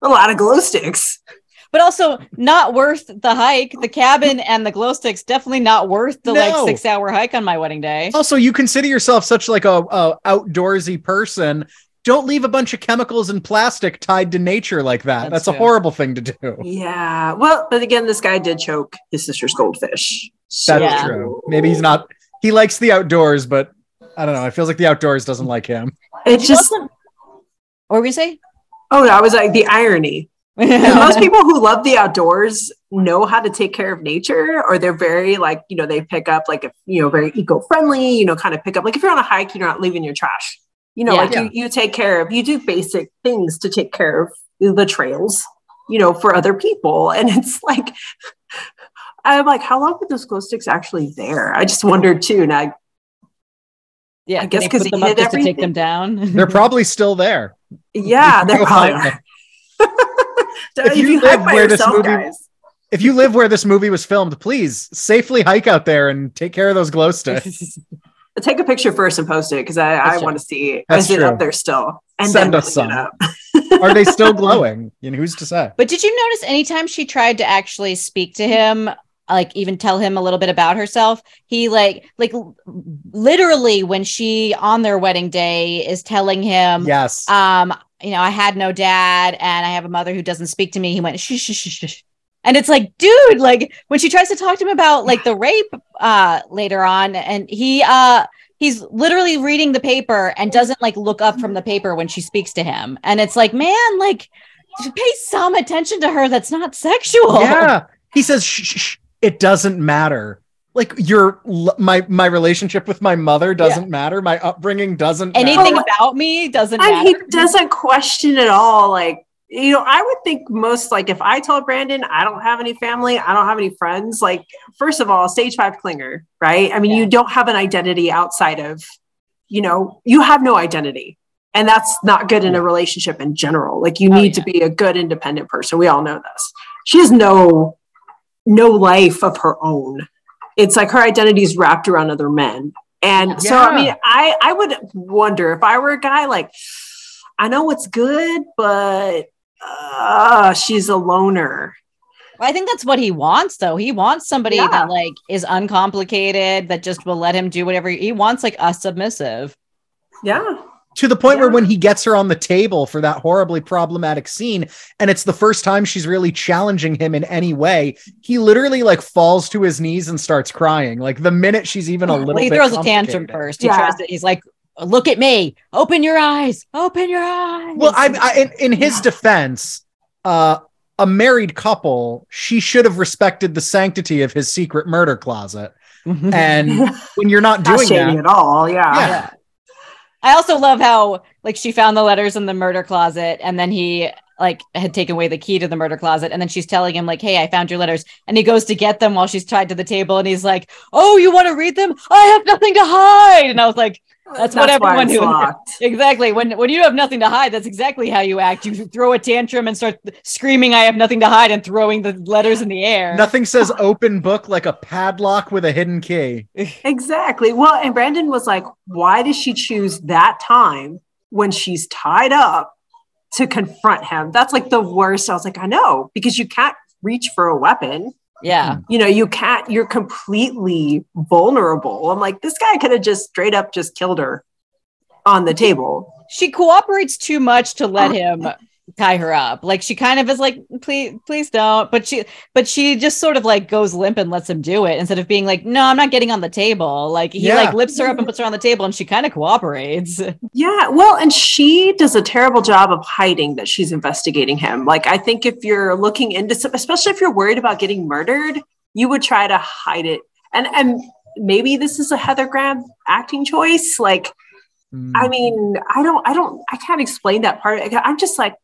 a lot of glow sticks. but also not worth the hike. The cabin and the glow sticks definitely not worth the like six hour hike on my wedding day. also you consider yourself such like a, a outdoorsy person don't leave a bunch of chemicals and plastic tied to nature like that That's that's, a horrible thing to do Yeah. Well, but again, this guy did choke his sister's goldfish. So that's Yeah. true maybe he's not he likes the outdoors but i don't know it feels like the outdoors doesn't like him it just What were we gonna say? oh, I was like the irony most people who love the outdoors know how to take care of nature or they're very like you know they pick up like a, you know very eco-friendly you know kind of pick up like if you're on a hike you're not leaving your trash you know Yeah. like Yeah. You, you take care of you do basic things to take care of the trails you know for other people and it's like i'm like how long were those glow sticks actually there i just wondered too and i Yeah, I guess they 'cause put he them up just to take them down. They're probably still there. yeah they're probably find them. if you you, live hike by where this movie- guys If you live where this movie was filmed, please safely hike out there and take care of those glow sticks. Take a picture first and post it because I, I want to see That's is it up there still and Send then us put it some. up. Are they still glowing? You know, who's to say? But did you notice anytime she tried to actually speak to him, like even tell him a little bit about herself, he like like literally when she on their wedding day is telling him, Yes. um, you know, I had no dad and I have a mother who doesn't speak to me. He went shh shh shh shh. Shh. And it's like, dude, like when she tries to talk to him about like the rape uh later on, and he uh he's literally reading the paper and doesn't like look up from the paper when she speaks to him. And it's like, man, like pay some attention to her that's not sexual. yeah. He says, shh, shh, shh, it doesn't matter. Like your my my relationship with my mother doesn't matter. My upbringing doesn't Anything matter. about me doesn't and he doesn't question at all like you know i would think most like if i told brandon i don't have any family i don't have any friends like first of all stage five clinger right? I mean you don't have an identity outside of you know you have no identity. And that's not good in a relationship in general. Like you Oh, need to be a good independent person. We all know this. She has no no life of her own. It's like her identity is wrapped around other men. And so i mean i i would wonder if i were a guy like i know what's good but uh she's a loner I think that's what he wants, though. He wants somebody Yeah. that like is uncomplicated, that just will let him do whatever he wants, like a submissive. yeah to the point where when he gets her on the table for that horribly problematic scene and it's the first time she's really challenging him in any way he literally like falls to his knees and starts crying like the minute she's even a little Well, he bit throws a tantrum first. He Yeah. tries to. He's like, "Look at me! Open your eyes! Open your eyes!" well I, I in, in his defense uh a married couple she should have respected the sanctity of his secret murder closet and when you're not not doing shady that at all yeah Yeah. Yeah. I also love how like she found the letters in the murder closet and then he like had taken away the key to the murder closet and then she's telling him like hey I found your letters and he goes to get them while she's tied to the table and he's like oh you want to read them I have nothing to hide and I was like That's what why everyone it's who- exactly when when you have nothing to hide that's exactly how you act you throw a tantrum and start screaming I have nothing to hide and throwing the letters in the air nothing says open book like a padlock with a hidden key Exactly. Well, and Brandon was like, why does she choose that time when she's tied up to confront him? That's like the worst. I was like, I know, because you can't reach for a weapon. Yeah You know, you can't, you're completely vulnerable. I'm like, this guy could have just straight up just killed her on the table. she cooperates too much to let uh, him tie her up. Like she kind of is like, please, please don't. But she, but she just sort of like goes limp and lets him do it instead of being like, no, I'm not getting on the table. Like he Yeah. like lifts her up and puts her on the table, and she kind of cooperates. Yeah, well, and she does a terrible job of hiding that she's investigating him. Like, I think if you're looking into, some- especially if you're worried about getting murdered, you would try to hide it. And and maybe this is a Heather Graham acting choice. Like, Mm. I mean, I don't, I don't, I can't explain that part. I'm just like,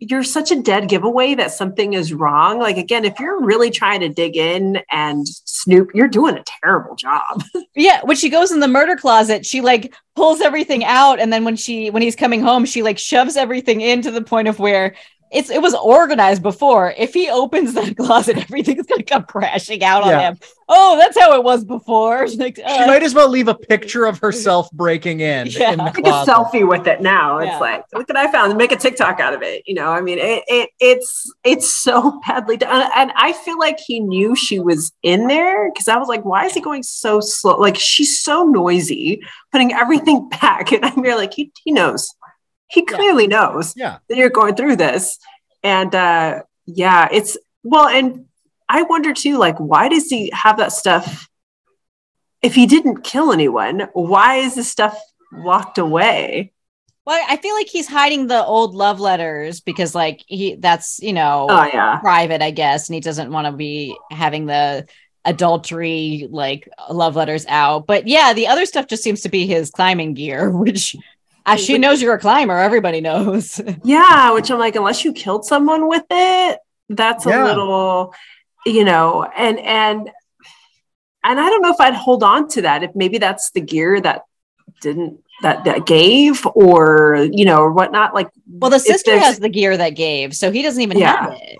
you're such a dead giveaway that something is wrong. Like, again, if you're really trying to dig in and snoop, you're doing a terrible job. yeah, when she goes in the murder closet, she like pulls everything out, and then when she when he's coming home, she like shoves everything in to the point of where. It's it was organized before. If he opens that closet, everything's gonna come crashing out on him. Oh, that's how it was before. Like, she uh, might as well leave a picture of herself breaking in, Yeah. in the take a selfie with it now. It's Yeah. like, look what I found. Make a TikTok out of it. You know, I mean, it, it it's it's so badly done, and I feel like he knew she was in there because I was like, why is he going so slow? Like she's so noisy, putting everything back, and I'm here like he he knows. He Yeah. clearly knows Yeah. that you're going through this, and uh yeah, it's well, and I wonder too, like, why does he have that stuff? If he didn't kill anyone, why is this stuff locked away? Well, I feel like he's hiding the old love letters because, like, he that's you know Oh yeah. private, I guess, and he doesn't want to be having the adultery like love letters out. But yeah, the other stuff just seems to be his climbing gear, which as she knows you're a climber, everybody knows. Yeah, which I'm like, unless you killed someone with it, that's a Yeah. little, you know, and and and I don't know if I'd hold on to that if maybe that's the gear that didn't that that gave or you know or whatnot. Like, well, the sister has the gear that gave, so he doesn't even Yeah. have it.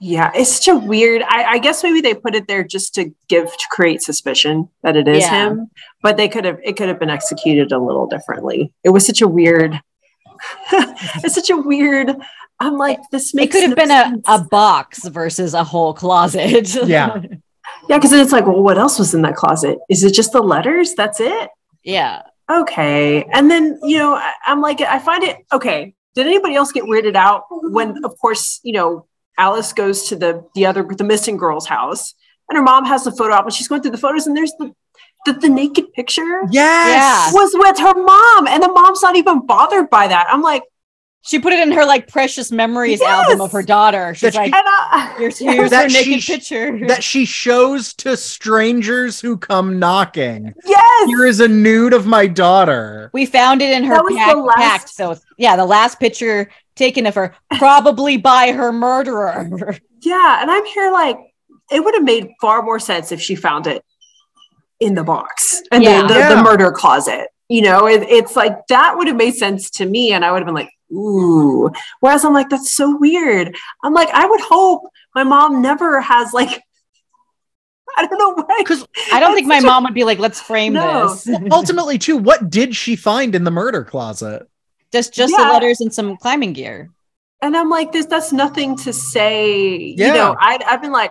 Yeah, it's such a weird. I, I guess maybe they put it there just to give to create suspicion that it is Yeah. him, but they could have it could have been executed a little differently. It was such a weird. it's such a weird. I'm like this makes. It could have no been a, sense. a box versus a whole closet. Yeah. Yeah, because it's like, well, what else was in that closet? Is it just the letters? That's it? yeah. Okay. And then, you know, I, I'm like, I find it okay. Did anybody else get weirded out when, of course, you know, Alice goes to the the other the missing girl's house and her mom has the photo op and she's going through the photos and there's the the, the naked picture Yes. was with her mom and the mom's not even bothered by that. I'm like, She put it in her like precious memories Yes! album of her daughter. She's That like, and I, here's, here's That her naked sh- picture. That she shows to strangers who come knocking. yes. Here is a nude of my daughter. we found it in her That pack, last- pack. So yeah, the last picture taken of her, probably by her murderer. Yeah, and I'm here like it would have made far more sense if she found it in the box and Yeah. then the, Yeah. the murder closet. You know, it, it's like that would have made sense to me, and I would have been like, ooh. Whereas I'm like, that's so weird. I'm like, I would hope my mom never has like, I don't know why. Because I don't think my such a- mom would be like, let's frame No. this. ultimately, too, what did she find in the murder closet? just just the letters and some climbing gear. And I'm like, this that's nothing to say. Yeah. You know, I I've been like,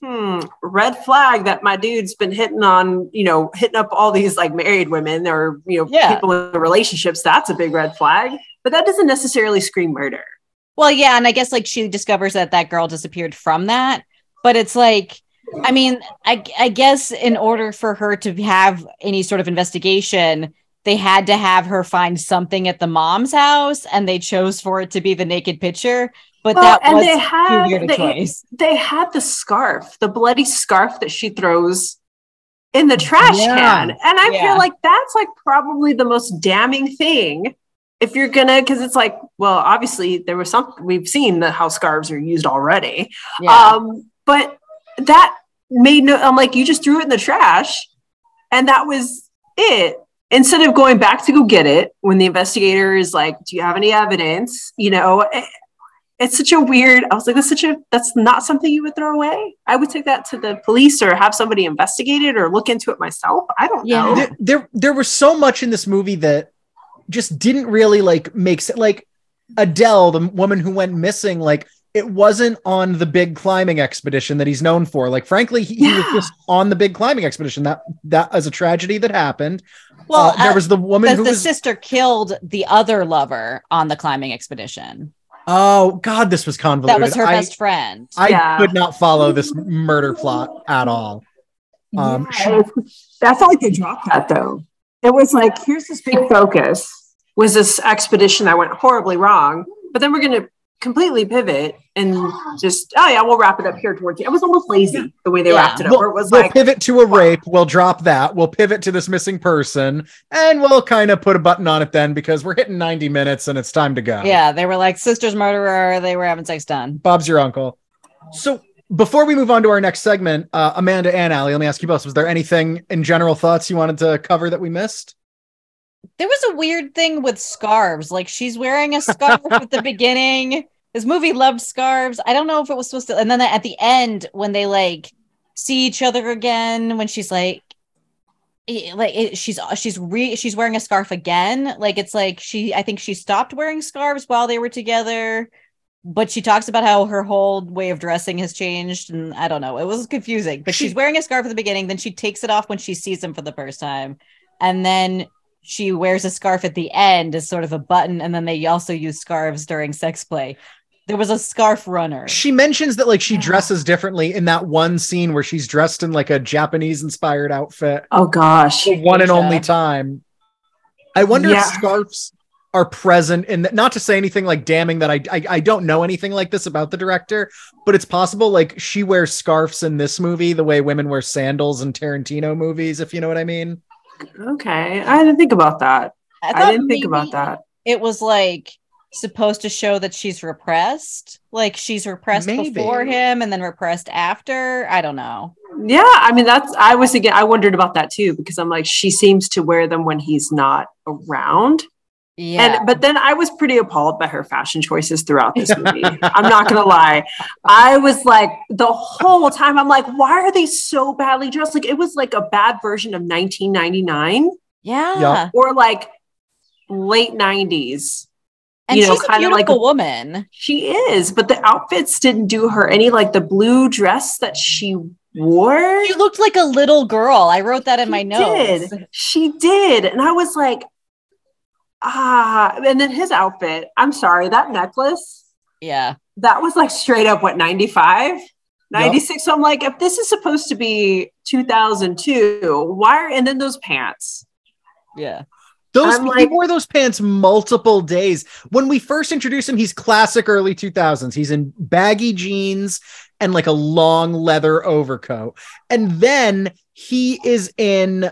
hmm, red flag that my dude's been hitting on, you know, hitting up all these like married women or you know, Yeah. people in relationships. That's a big red flag. But that doesn't necessarily scream murder. Well, yeah, and I guess like she discovers that that girl disappeared from that, but it's like, I mean, I I guess in order for her to have any sort of investigation, they had to have her find something at the mom's house, and they chose for it to be the naked picture. But Well, that was they too weird a they, choice. they had the scarf, the bloody scarf that she throws in the trash Yeah. can. And I Yeah. feel like that's like probably the most damning thing. If you're gonna, because it's like, well, obviously there was some we've seen the how scarves are used already. Yeah. Um, but that made no. I'm like, you just threw it in the trash, and that was it. Instead of going back to go get it, when the investigator is like, "Do you have any evidence?" You know, it- it's such a weird. I was like, "That's such a. That's not something you would throw away." I would take that to the police or have somebody investigate it or look into it myself. I don't Yeah. know. there, there there was so much in this movie that just didn't really like make sense like adele the woman who went missing like it wasn't on the big climbing expedition that he's known for like frankly he, he was just on the big climbing expedition that that was a tragedy that happened well, Uh, there uh, was the woman the, who the was sister killed the other lover on the climbing expedition. oh god this was convoluted That was her I, best friend. I Yeah. could not follow this murder plot at all Um, Yeah, it's- I felt like they dropped that though. It was like, here's this big focus. Was this expedition that went horribly wrong? But then we're going to completely pivot and just, oh yeah, we'll wrap it up here towards the. It was almost lazy the way they Yeah. wrapped it up. We'll, it was we'll like, pivot to a rape. We'll drop that. We'll pivot to this missing person, and we'll kind of put a button on it then because we're hitting 90 minutes and it's time to go. Yeah, they were like sister's murderer. They were having sex done. Bob's your uncle. So before we move on to our next segment, uh, Amanda and Allie, let me ask you both: Was there anything in general thoughts you wanted to cover that we missed? There was a weird thing with scarves. Like she's wearing a scarf at the beginning. This movie loved scarves. I don't know if it was supposed to. And then at the end, when they like see each other again, when she's like, eh, like it, she's she's re she's wearing a scarf again. Like it's like she. I think she stopped wearing scarves while they were together. But she talks about how her whole way of dressing has changed, and I don't know. It was confusing. But She- she's wearing a scarf at the beginning, then she takes it off when she sees him for the first time, and then she wears a scarf at the end as sort of a button, and then they also use scarves during sex play. There was a scarf runner. She mentions that like she dresses differently in that one scene where she's dressed in like a Japanese inspired outfit. oh gosh. The one and only time. I wonder Yeah. if scarves are present and not to say anything like damning that I, I I don't know anything like this about the director, but it's possible like she wears scarves in this movie the way women wear sandals in Tarantino movies, if you know what I mean. Okay, I didn't think about that. I, thought didn't think about that. It was like supposed to show that she's repressed, like she's repressed Maybe. before him and then repressed after. I don't know. Yeah, I mean that's I was again I wondered about that too because I'm like she seems to wear them when he's not around. Yeah, And but then I was pretty appalled by her fashion choices throughout this movie. I'm not gonna lie. I was like the whole time I'm like, why are they so badly dressed? Like it was like a bad version of 1999 yeah, Yeah. or like late 90s. and you know, she's a kinda like- a, woman. She is, but the outfits didn't do her any like the blue dress that she wore. She looked like a little girl. I wrote that in my notes. Did. She did. And I was like, ah, and then his outfit. I'm sorry, that necklace, Yeah, that was like straight up what 95, 96. So I'm like, if this is supposed to be 2002, why are and then those pants? yeah. Those I'm he like- wore those pants multiple days. When we first introduced him, he's classic early 2000s. He's in baggy jeans and like a long leather overcoat. And then he is in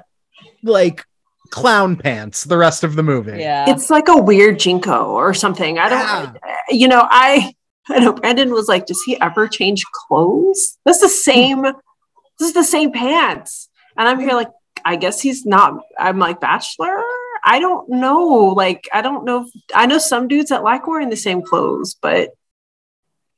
like clown pants the rest of the movie. Yeah. It's like a weird JNCO or something. I don't you know, I I know Brandon was like, does he ever change clothes? That's the same, this is the same pants. And I'm here like, I guess he's not, I'm like, bachelor? I don't know. Like, I don't know. If, I know some dudes that like wearing the same clothes, but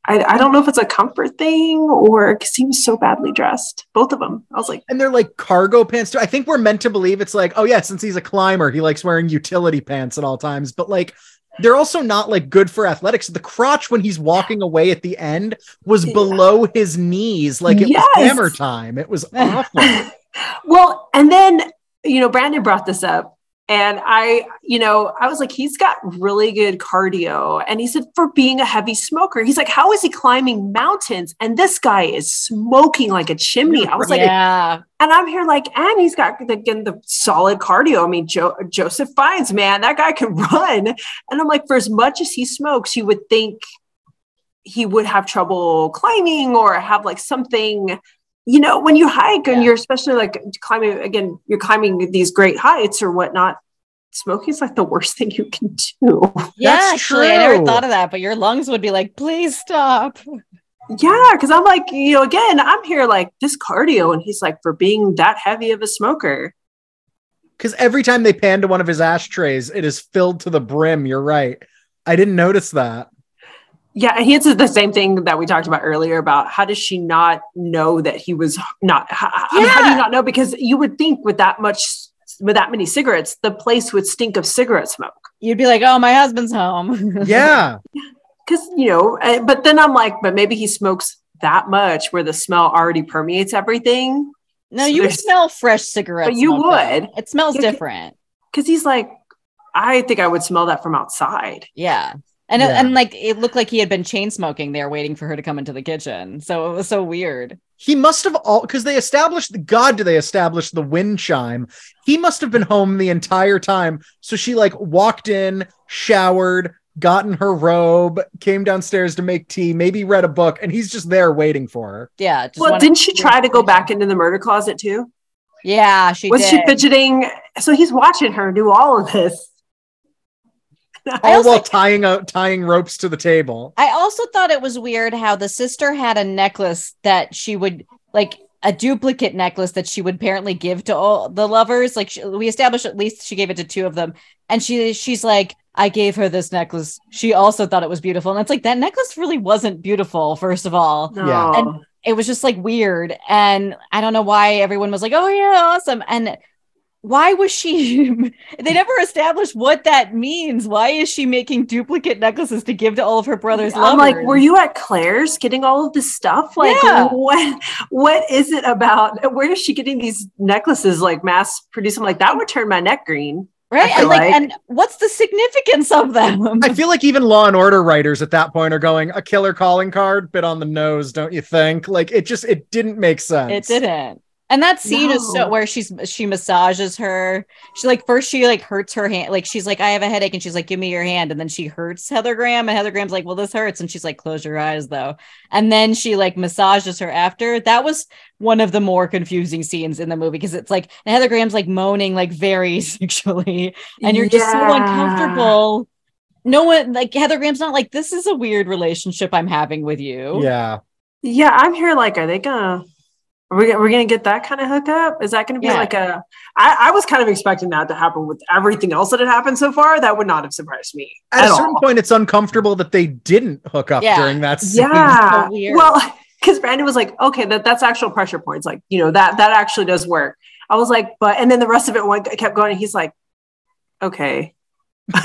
I, I don't know if it's a comfort thing or because he was so badly dressed. Both of them. I was like, And they're like cargo pants too. I think we're meant to believe it's like, oh yeah, since he's a climber, he likes wearing utility pants at all times. But like, they're also not like good for athletics. The crotch when he's walking away at the end was Yeah. below his knees, like it Yes. was hammer time. It was awful. well, and then, you know, Brandon brought this up. And I, you know, I was like, he's got really good cardio. And he said, for being a heavy smoker, he's like, how is he climbing mountains? And this guy is smoking like a chimney. I was like, yeah. and I'm here like, and he's got again the solid cardio. I mean, jo- Joseph Fiennes, man, that guy can run. And I'm like, for as much as he smokes, you would think he would have trouble climbing or have like something. You know, when you hike and you're especially like climbing again, you're climbing these great heights or whatnot. Smoking is like the worst thing you can do. Yeah, That's actually, I never thought of that, but your lungs would be like, please stop. Yeah, because I'm like, you know, again, I'm here like this cardio, and he's like, for being that heavy of a smoker. Because every time they pan to one of his ashtrays, it is filled to the brim. You're right. I didn't notice that. Yeah, and he answered the same thing that we talked about earlier about how does she not know that he was not? How, I mean, how do you not know? Because you would think with that much, with that many cigarettes, the place would stink of cigarette smoke. You'd be like, oh, my husband's home. Yeah. Because you know, uh, but then I'm like, but maybe he smokes that much where the smell already permeates everything. no, So you would smell fresh cigarettes. But you would. It smells Yeah, 'cause- different. Because he's like, I think I would smell that from outside. Yeah. And, Yeah. and like it looked like he had been chain smoking there waiting for her to come into the kitchen. So it was so weird. He must have all because they established God, do they establish the wind chime? He must have been home the entire time. So she like walked in, showered, got in her robe, came downstairs to make tea, maybe read a book, and he's just there waiting for her. Yeah. just well, didn't she try to go back into the murder closet too? Yeah, she Was did. she fidgeting? So he's watching her do all of this. All also- while tying out tying ropes to the table. I also thought it was weird how the sister had a necklace that she would like a duplicate necklace that she would apparently give to all the lovers. Like she, we established at least she gave it to two of them, and she she's like, I gave her this necklace. She also thought it was beautiful, and it's like that necklace really wasn't beautiful. First of all, No. Yeah. And- it was just like weird, and I don't know why everyone was like, oh yeah, awesome, and. Why was she? they never established what that means. Why is she making duplicate necklaces to give to all of her brother's? I'm like, were you at Claire's getting all of this stuff? Like, Yeah. what? What is it about? Where is she getting these necklaces? Like mass produced? I'm like, that would turn my neck green. right? And like, like- and what's the significance of them? I feel like even Law and Order writers at that point are going a killer calling card, bit on the nose, don't you think? Like it just it didn't make sense. it didn't. And that scene is so where she's she massages her. She like first she like hurts her hand. Like she's like, I have a headache, and she's like, Give me your hand. And then she hurts Heather Graham, and Heather Graham's like, Well, this hurts. And she's like, Close your eyes though. And then she like massages her after. That was one of the more confusing scenes in the movie because it's like and Heather Graham's like moaning like very sexually, and you're just so uncomfortable. No one like Heather Graham's not like, This is a weird relationship I'm having with you. Yeah. Yeah, I'm here. Like, are they gonna? Are we, we're gonna get that kind of hookup? Is that gonna be Yeah. like a? I, I was kind of expecting that to happen with everything else that had happened so far. That would not have surprised me At at a certain all. point, it's uncomfortable that they didn't hook up Yeah. during that scene. Yeah. Oh, so. Well, because Brandon was like, okay, that, that's actual pressure points. Like, you know, that that actually does work. I was like, but and then the rest of it went kept going. And he's like, okay. he was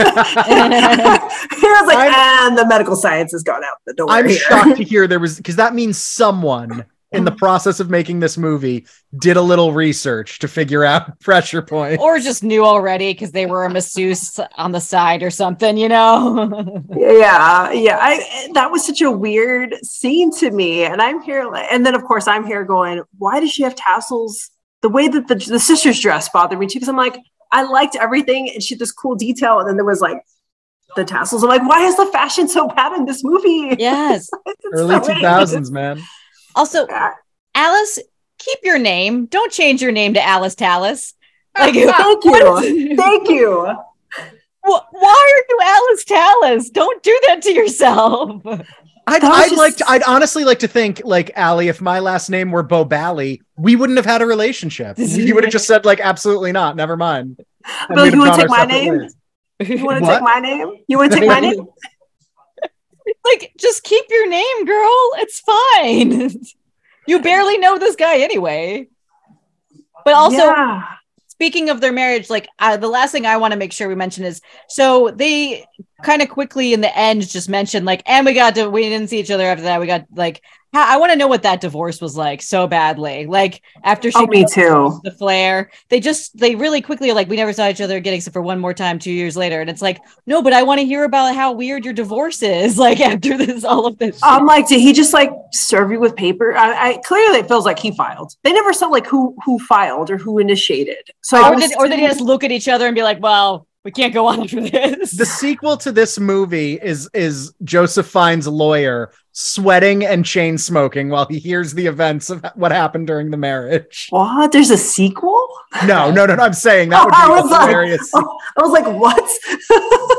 like, I'm- and the medical science has gone out the door. I'm shocked to hear there was because that means someone in the process of making this movie did a little research to figure out pressure point. or just knew already because they were a masseuse on the side or something, you know? yeah yeah i that was such a weird scene to me and i'm here and then of course i'm here going why does she have tassels the way that the, the sister's dress bothered me too because i'm like i liked everything and she had this cool detail and then there was like the tassels i'm like why is the fashion so bad in this movie yes. It's Early so two weird. man. Also, Yeah. Alice, keep your name. Don't change your name to Alice Tallis. Like, thank you is- thank you why are you Alice Tallis? Don't do that to yourself. I'd, I'd like to. I'd honestly like to think, like Allie, if my last name were Bo Bally, we wouldn't have had a relationship. You would have just said, like, absolutely not. Never mind. And Bill, you wanna take my name? ways. you want to take my name you want to take my name like, just keep your name, girl. It's fine. you barely know this guy anyway. But also, yeah. speaking of their marriage, like uh, the last thing I want to make sure we mention is so they kind of quickly in the end just mentioned like, and we got to we didn't see each other after that. We got like, I want to know what that divorce was like so badly. Like after she oh me too the flare, they just they really quickly are like, we never saw each other again except for one more time two years later, and it's like, no, but I want to hear about how weird your divorce is. Like after this, all of this. I'm like, did he just like serve you with paper? I, I clearly it feels like he filed. They never said like who who filed or who initiated. So I or was did, or did he just look at each other and be like, well, we can't go on after this. The sequel to this movie is is Joseph Fiennes' lawyer sweating and chain smoking while he hears the events of what happened during the marriage. what? There's a sequel? No, no, no, no I'm saying that would I be was like- hilarious. I was like, what?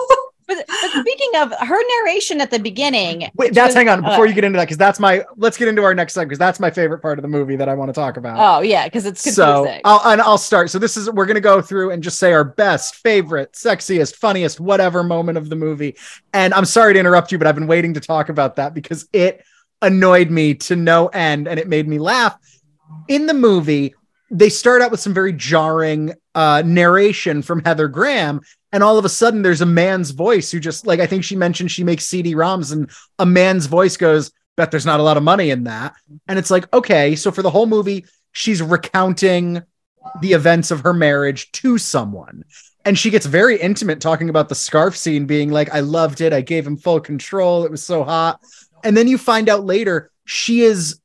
But, but speaking of her narration at the beginning, Wait, that's was- hang on before uh, you get into that because that's my. Let's get into our next segment because that's my favorite part of the movie that I want to talk about. Oh yeah, because it's so. I'll and I'll start. So this is we're gonna go through and just say our best, favorite, sexiest, funniest, whatever moment of the movie. And I'm sorry to interrupt you, but I've been waiting to talk about that because it annoyed me to no end and it made me laugh. In the movie, they start out with some very jarring uh, narration from Heather Graham, and all of a sudden there's a man's voice who just like I think she mentioned she makes CD-ROMs, and a man's voice goes, "Bet there's not a lot of money in that." And it's like, okay, so for the whole movie, she's recounting the events of her marriage to someone. And she gets very intimate talking about the scarf scene, being like, I loved it. I gave him full control. It was so hot. And then you find out later she is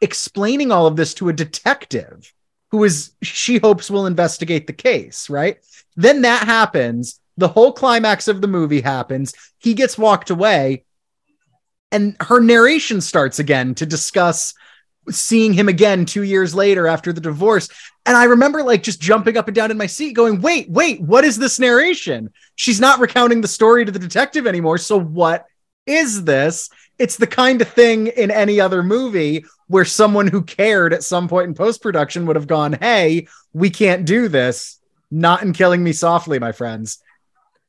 explaining all of this to a detective who is, she hopes will investigate the case, right? Then that happens. The whole climax of the movie happens. He gets walked away. And her narration starts again to discuss seeing him again two years later after the divorce. And I remember like just jumping up and down in my seat going, wait, wait, what is this narration? She's not recounting the story to the detective anymore. So what is this? It's the kind of thing in any other movie where someone who cared at some point in post production would have gone, hey, we can't do this. Not in Killing Me Softly, my friends.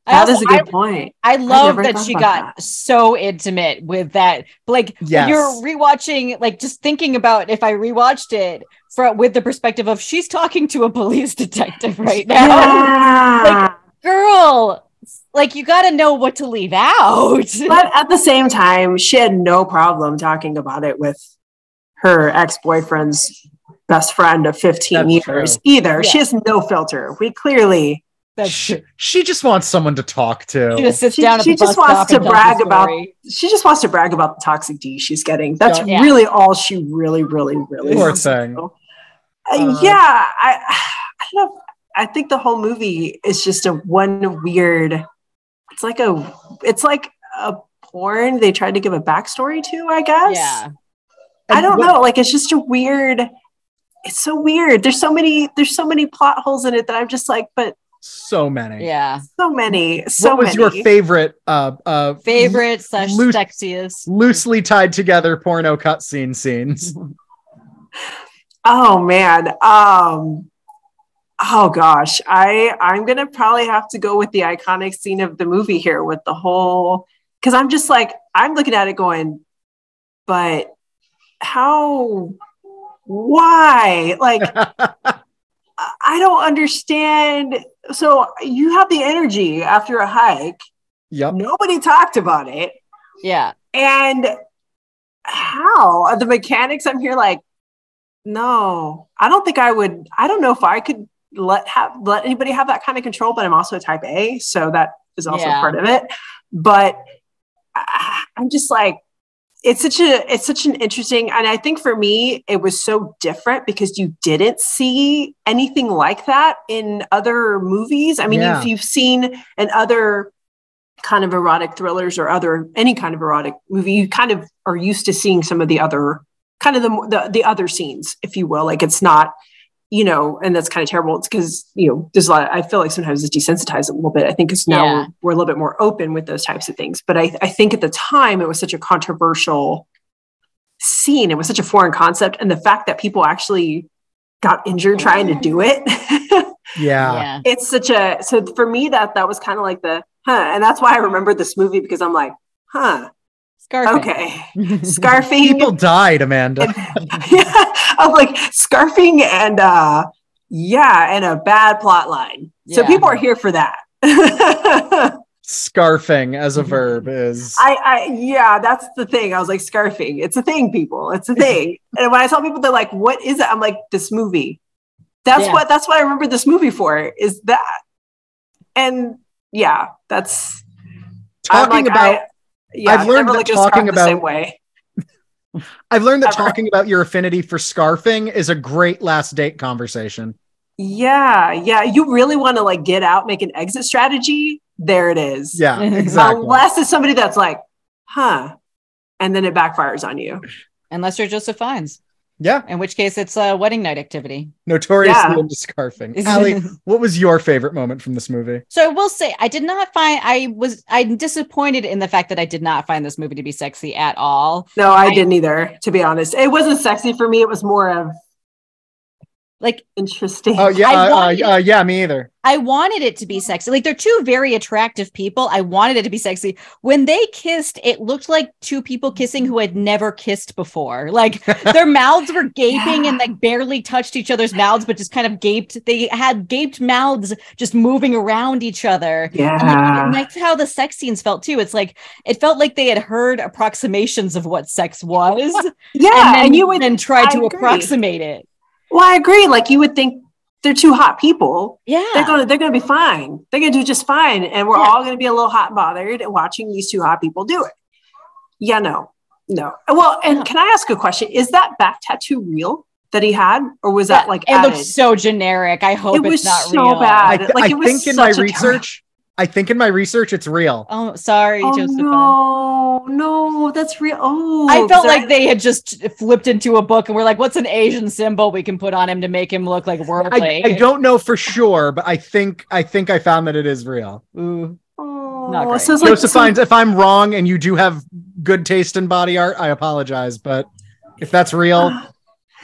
I That also- is a good point. I love never that she got that. so intimate with that. Like Yes. you're rewatching, like just thinking about if I rewatched it for with the perspective of she's talking to a police detective right now. Yeah. Girl, like you got to know what to leave out. but at the same time, she had no problem talking about it with her ex boyfriend's best friend of 15 That's years true. either. She has no filter. We clearly, That's She, she just wants someone to talk to. she just sits She- down at she the just bus wants stop to brag about- she just wants to brag about the toxic D she's getting. That's Yeah. really all she really, really, really Poor wants thing. do. Uh, yeah, I, I don't know. I think the whole movie is just a one weird. It's like a. It's like a porn. They tried to give a backstory to. I guess. Yeah. I don't what- know. Like it's just a weird. It's so weird. There's so many. There's so many plot holes in it that I'm just like, but So many. Yeah. so many. So what was many. your favorite uh uh Favorite slash Loose- sexiest. loosely tied together porno cutscene scenes? Oh man. Um oh gosh. I I'm going to probably have to go with the iconic scene of the movie here with the whole cuz I'm just like I'm looking at it going but how why? Like I don't understand. So you have the energy after a hike. yep. Nobody talked about it. Yeah. And how are the mechanics? I'm here like, no, I don't think I would. I don't know if I could let have let anybody have that kind of control. But I'm also a Type A, so that is also Yeah. part of it. But I- I'm just like, it's such a it's such an interesting, and I think for me it was so different because you didn't see anything like that in other movies. I mean, Yeah. if you've seen in other kind of erotic thrillers or other any kind of erotic movie you kind of are used to seeing some of the other kind of the the, the other scenes if you will like it's not you know and that's kind of terrible it's because you know there's a lot i feel like sometimes it's desensitized a little bit i think it's now Yeah. we're, we're a little bit more open with those types of things but I, I think at the time it was such a controversial scene it was such a foreign concept and the fact that people actually got injured trying to do it Yeah. Yeah. it's such a so for me that that was kind of like the huh and that's why i remember this movie because i'm like huh Scarface. okay scarfing People died, Amanda. yeah i'm like scarfing and uh yeah and a bad plot line so people are here for that Scarfing as a verb is I, I yeah, that's the thing. I was like, scarfing. It's a thing, people. It's a thing. and when I tell people, they're like, "What is it?" I'm like, "This movie." That's Yeah. what. That's what I remember this movie for. Is that? And yeah, that's talking like, about I, yeah, I've I've learned that talking talking the same about- way. I've learned that Ever. talking about your affinity for scarfing is a great last date conversation. Yeah, yeah. You really want to like get out, make an exit strategy. There it is. Yeah, exactly. Unless it's somebody that's like, huh, and then it backfires on you. Unless you're Joseph Fiennes, yeah, in which case it's a wedding night activity. notoriously Yeah. into scarfing. Allie, what was your favorite moment from this movie? So I will say I did not find I was I'm disappointed in the fact that I did not find this movie to be sexy at all. No, I, I- didn't either. To be honest, it wasn't sexy for me. It was more of Like interesting. Oh yeah, I uh, uh, wanted- uh, yeah, me either. I wanted it to be sexy. Like they're two very attractive people. I wanted it to be sexy. When they kissed, it looked like two people kissing who had never kissed before. Like their mouths were gaping and like barely touched each other's mouths, but just kind of gaped. They had gaped mouths just moving around each other. And, like, yeah. that's how the sex scenes felt too. It's like it felt like they had heard approximations of what sex was, Yeah, and and, you would. then tried I to agree. approximate it. Well, I agree. Like you would think they're two hot people. Yeah, They're gonna they're gonna be fine. They're gonna do just fine, and we're Yeah. all gonna be a little hot and bothered watching these two hot people do it. Yeah, no, no. Well, and No. can I ask a question? Is that back tattoo real that he had, or was that like it added? looks so generic. I hope It was it's not so real. bad. I, th- like, I it was think in my such a research, I think in my research it's real. Oh, sorry, Oh Joseph. no, no, that's real. Oh, I felt 'cause like they had just flipped into a book and we're like, what's an Asian symbol we can put on him to make him look like worldly? I, I don't know for sure, but I think I think I found that it is real. Ooh. Oh, Not so it's like Joseph so- if I'm wrong and you do have good taste in body art, I apologize. But if that's real,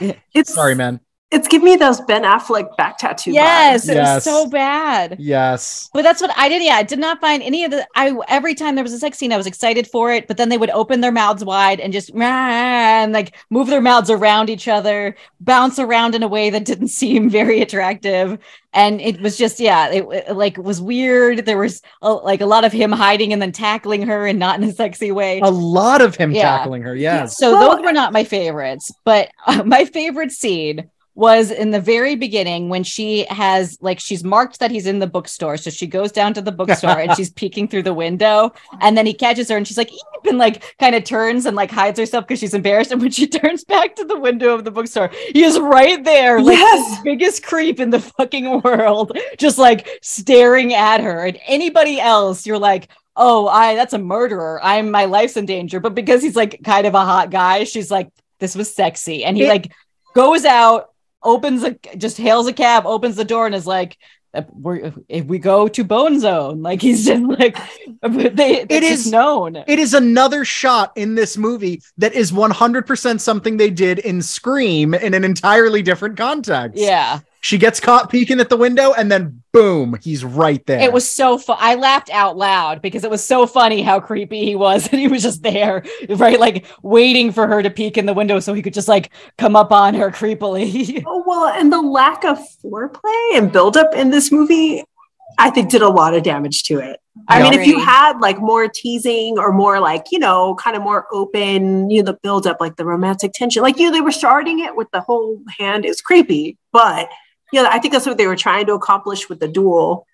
It's sorry, man. It's giving me those Ben Affleck back tattoo. Yes, vibes. it Yes. was so bad. Yes. But that's what I did. Yeah, I did not find any of the. I every time there was a sex scene, I was excited for it. But then they would open their mouths wide and just and like move their mouths around each other, bounce around in a way that didn't seem very attractive. And it was just yeah, it, it, like was weird. There was a, like a lot of him hiding and then tackling her and not in a sexy way. A lot of him Yeah. tackling her. Yes. So Well, those were not my favorites, but uh, my favorite scene was in the very beginning when she has like she's marked that he's in the bookstore. So she goes down to the bookstore and she's peeking through the window. And then he catches her and she's like, "Eep," and like kind of turns and like hides herself because she's embarrassed. And when she turns back to the window of the bookstore, he is right there, like Yes. the biggest creep in the fucking world, just like staring at her. And anybody else, you're like, oh, I that's a murderer. I'm my life's in danger. But because he's like kind of a hot guy, she's like, this was sexy. And he It- like goes out, opens a just hails a cab, opens the door, and is like. "Uh, We're, if we go to Bone Zone, like he's just like they, it's just known. It is another shot in this movie that is 100% something they did in Scream in an entirely different context. yeah, She gets caught peeking at the window and then boom, he's right there. it was so fun. I laughed out loud because it was so funny how creepy he was, and he was just there, right, like waiting for her to peek in the window so he could just like come up on her creepily. Oh, well, and the lack of foreplay and buildup in this movie, I think, did a lot of damage to it. I I mean, if you had like more teasing or more like, you know, kind of more open, you know, the buildup, like the romantic tension, like, you know, they were starting it with the whole hand is creepy, but, you know, I think that's what they were trying to accomplish with the duel,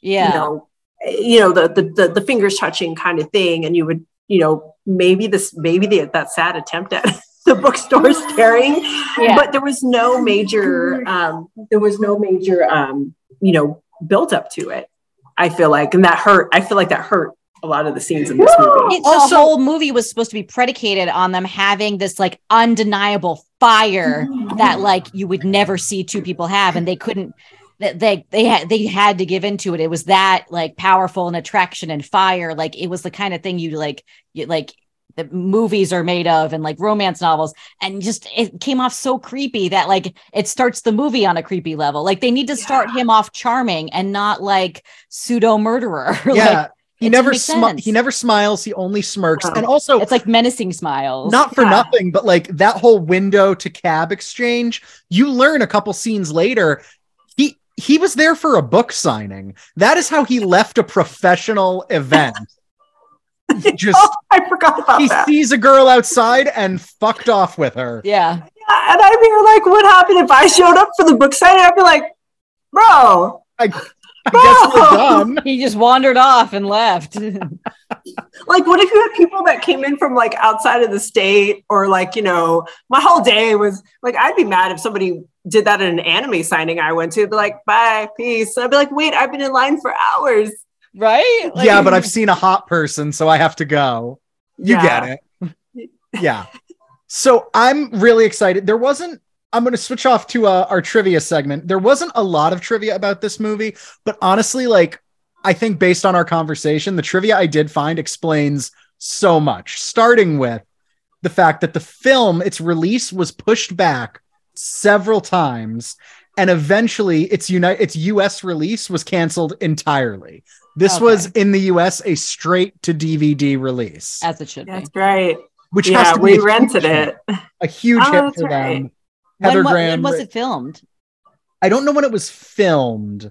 yeah, you know, you know, the, the, the, the fingers touching kind of thing. And you would, you know, maybe this, maybe the, that sad attempt at the bookstore staring yeah. but there was no major um there was no major um you know built up to it i feel like and that hurt i feel like that hurt a lot of the scenes in this movie. It- Also- the whole movie was supposed to be predicated on them having this like undeniable fire that mm. like you would never see two people have and they couldn't that they they had they had to give into it. It was that like powerful and attraction and fire. Like it was the kind of thing you like you like the movies are made of and like romance novels and just it came off so creepy that like it starts the movie on a creepy level. Like they need to start him off charming and not like pseudo murderer yeah. like, he it never doesn't smi- he never smiles, he only smirks. No. And also it's like menacing smiles not for Yeah. nothing, but like that whole window to cab exchange, you learn a couple scenes later, he he was there for a book signing. That is how he left a professional event. Just oh, i forgot about that. he that sees a girl outside and fucked off with her. yeah and i'd be like what happened if i showed up for the book signing i'd be like bro I guess we're done. he just wandered off and left. like what if you had people that came in from like outside of the state or like you know my whole day was like i'd be mad if somebody did that at an anime signing i went to be like bye peace and i'd be like wait i've been in line for hours right? Like- yeah, but I've seen a hot person, so I have to go. You Yeah. get it. Yeah. So I'm really excited. There wasn't, I'm going to switch off to uh, our trivia segment. There wasn't a lot of trivia about this movie, but honestly, like, I think based on our conversation, the trivia I did find explains so much, starting with the fact that the film, its release was pushed back several times. And eventually, its United, its U.S. release was canceled entirely. This Okay. was in the U.S. a straight to DVD release, as it should be. that's right which has yeah to we a rented huge it a huge Oh, hit for right. them. Heather when, Graham. when was it filmed? I don't know when it was filmed,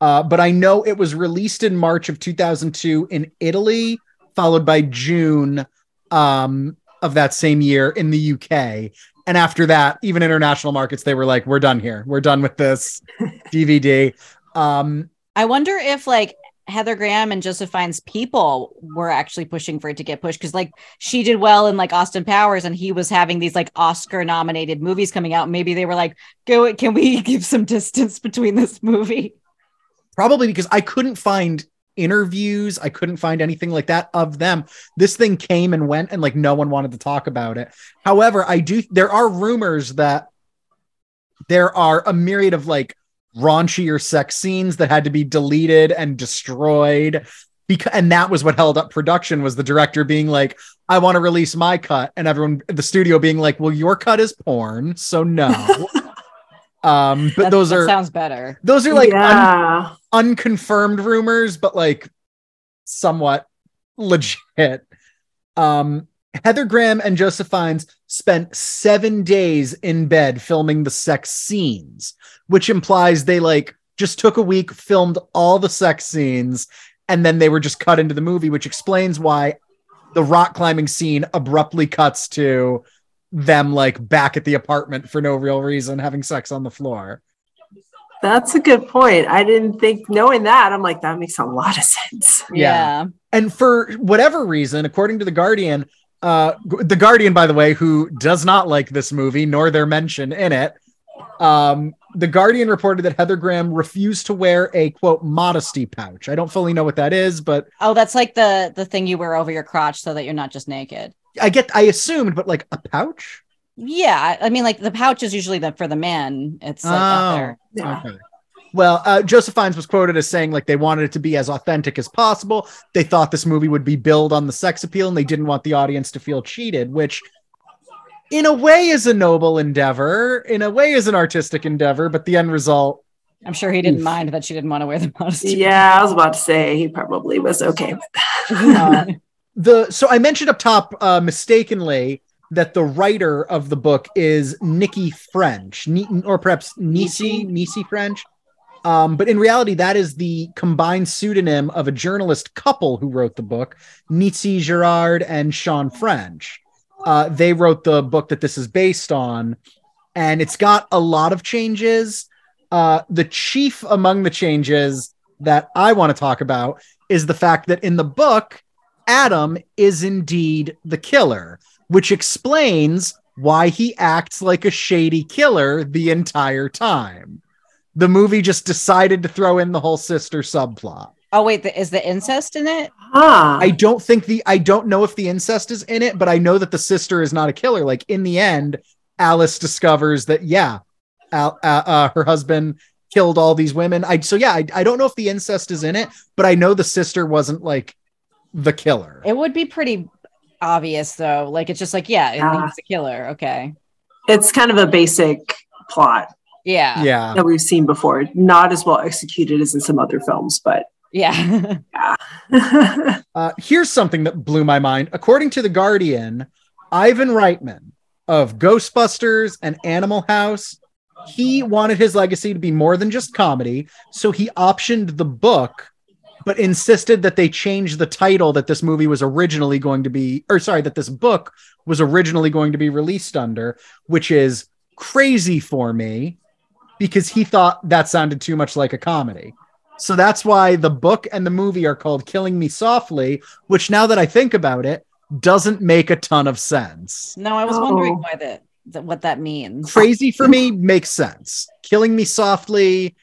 uh, but I know it was released in March of 2002 in Italy, followed by June um, of that same year in the UK. And after that, even international markets, they were like, "We're done here. We're done with this DVD." Um, I wonder if like Heather Graham and Joseph Fiennes people were actually pushing for it to get pushed because like she did well in like Austin Powers and he was having these like Oscar nominated movies coming out. Maybe they were like, "Go, can we give some distance between this movie?" probably because I couldn't find interviews, I couldn't find anything like that of them. This thing came and went, and like no one wanted to talk about it. However, I do. There are rumors that there are a myriad of like raunchier sex scenes that had to be deleted and destroyed. Because and that was what held up production was the director being like, I want to release my cut, and everyone the studio being like, Well, your cut is porn, so no. um, but That- those that are sounds better. those are like un- unconfirmed rumors, but like somewhat legit. Um, Heather Graham and Joseph Fiennes spent seven days in bed filming the sex scenes, which implies they like just took a week, filmed all the sex scenes, and then they were just cut into the movie, which explains why the rock climbing scene abruptly cuts to them like back at the apartment for no real reason, having sex on the floor. That's a good point. I didn't think knowing that. I'm like, that makes a lot of sense. Yeah. And for whatever reason, according to the Guardian, uh, the Guardian, by the way, who does not like this movie nor their mention in it, um, the Guardian reported that Heather Graham refused to wear a quote modesty pouch. I don't fully know what that is, but Oh, that's like the the thing you wear over your crotch so that you're not just naked. I get I assumed, but like a pouch. Yeah, I mean, like the pouch is usually the for the men. It's like out Oh. there. Yeah. Okay. Well, uh, Joseph Fiennes was quoted as saying like they wanted it to be as authentic as possible. They thought this movie would be billed on the sex appeal, and they didn't want the audience to feel cheated, which, in a way, is a noble endeavor. In a way, is an artistic endeavor. But the end result, I'm sure he didn't Oof. mind that she didn't want to wear the modesty. Yeah, I was about to say he probably was okay with that. uh, the so I mentioned up top uh, mistakenly that the writer of the book is Nikki French, Ni- or perhaps Nisi Nisi French. Um, but in reality, that is the combined pseudonym of a journalist couple who wrote the book, Nisi Gerrard and Sean French. Uh, they wrote the book that this is based on, and it's got a lot of changes. Uh, the chief among the changes that I want to talk about is the fact that in the book, Adam is indeed the killer, which explains why he acts like a shady killer the entire time. The movie just decided to throw in the whole sister subplot. Oh wait, the, is the incest in it? Huh. I don't think the I don't know if the incest is in it, but I know that the sister is not a killer. Like in the end, Alice discovers that yeah, Al, uh, uh, her husband killed all these women. I so yeah, I, I don't know if the incest is in it, but I know the sister wasn't like the killer. It would be pretty obvious though. Like it's just like yeah, it Ah. he's a killer. Okay. it's kind of a basic plot Yeah. yeah. that we've seen before. Not as well executed as in some other films, but Yeah. Uh, here's something that blew my mind. According to The Guardian, Ivan Reitman of Ghostbusters and Animal House, he wanted his legacy to be more than just comedy. So he optioned the book, but insisted that they change the title that this movie was originally going to be, or sorry, that this book was originally going to be released under, which is crazy for me because he thought that sounded too much like a comedy. So that's why the book and the movie are called Killing Me Softly, which now that I think about it, doesn't make a ton of sense. no, I was wondering Oh. why that, that what that means. Crazy for me makes sense. Killing Me Softly.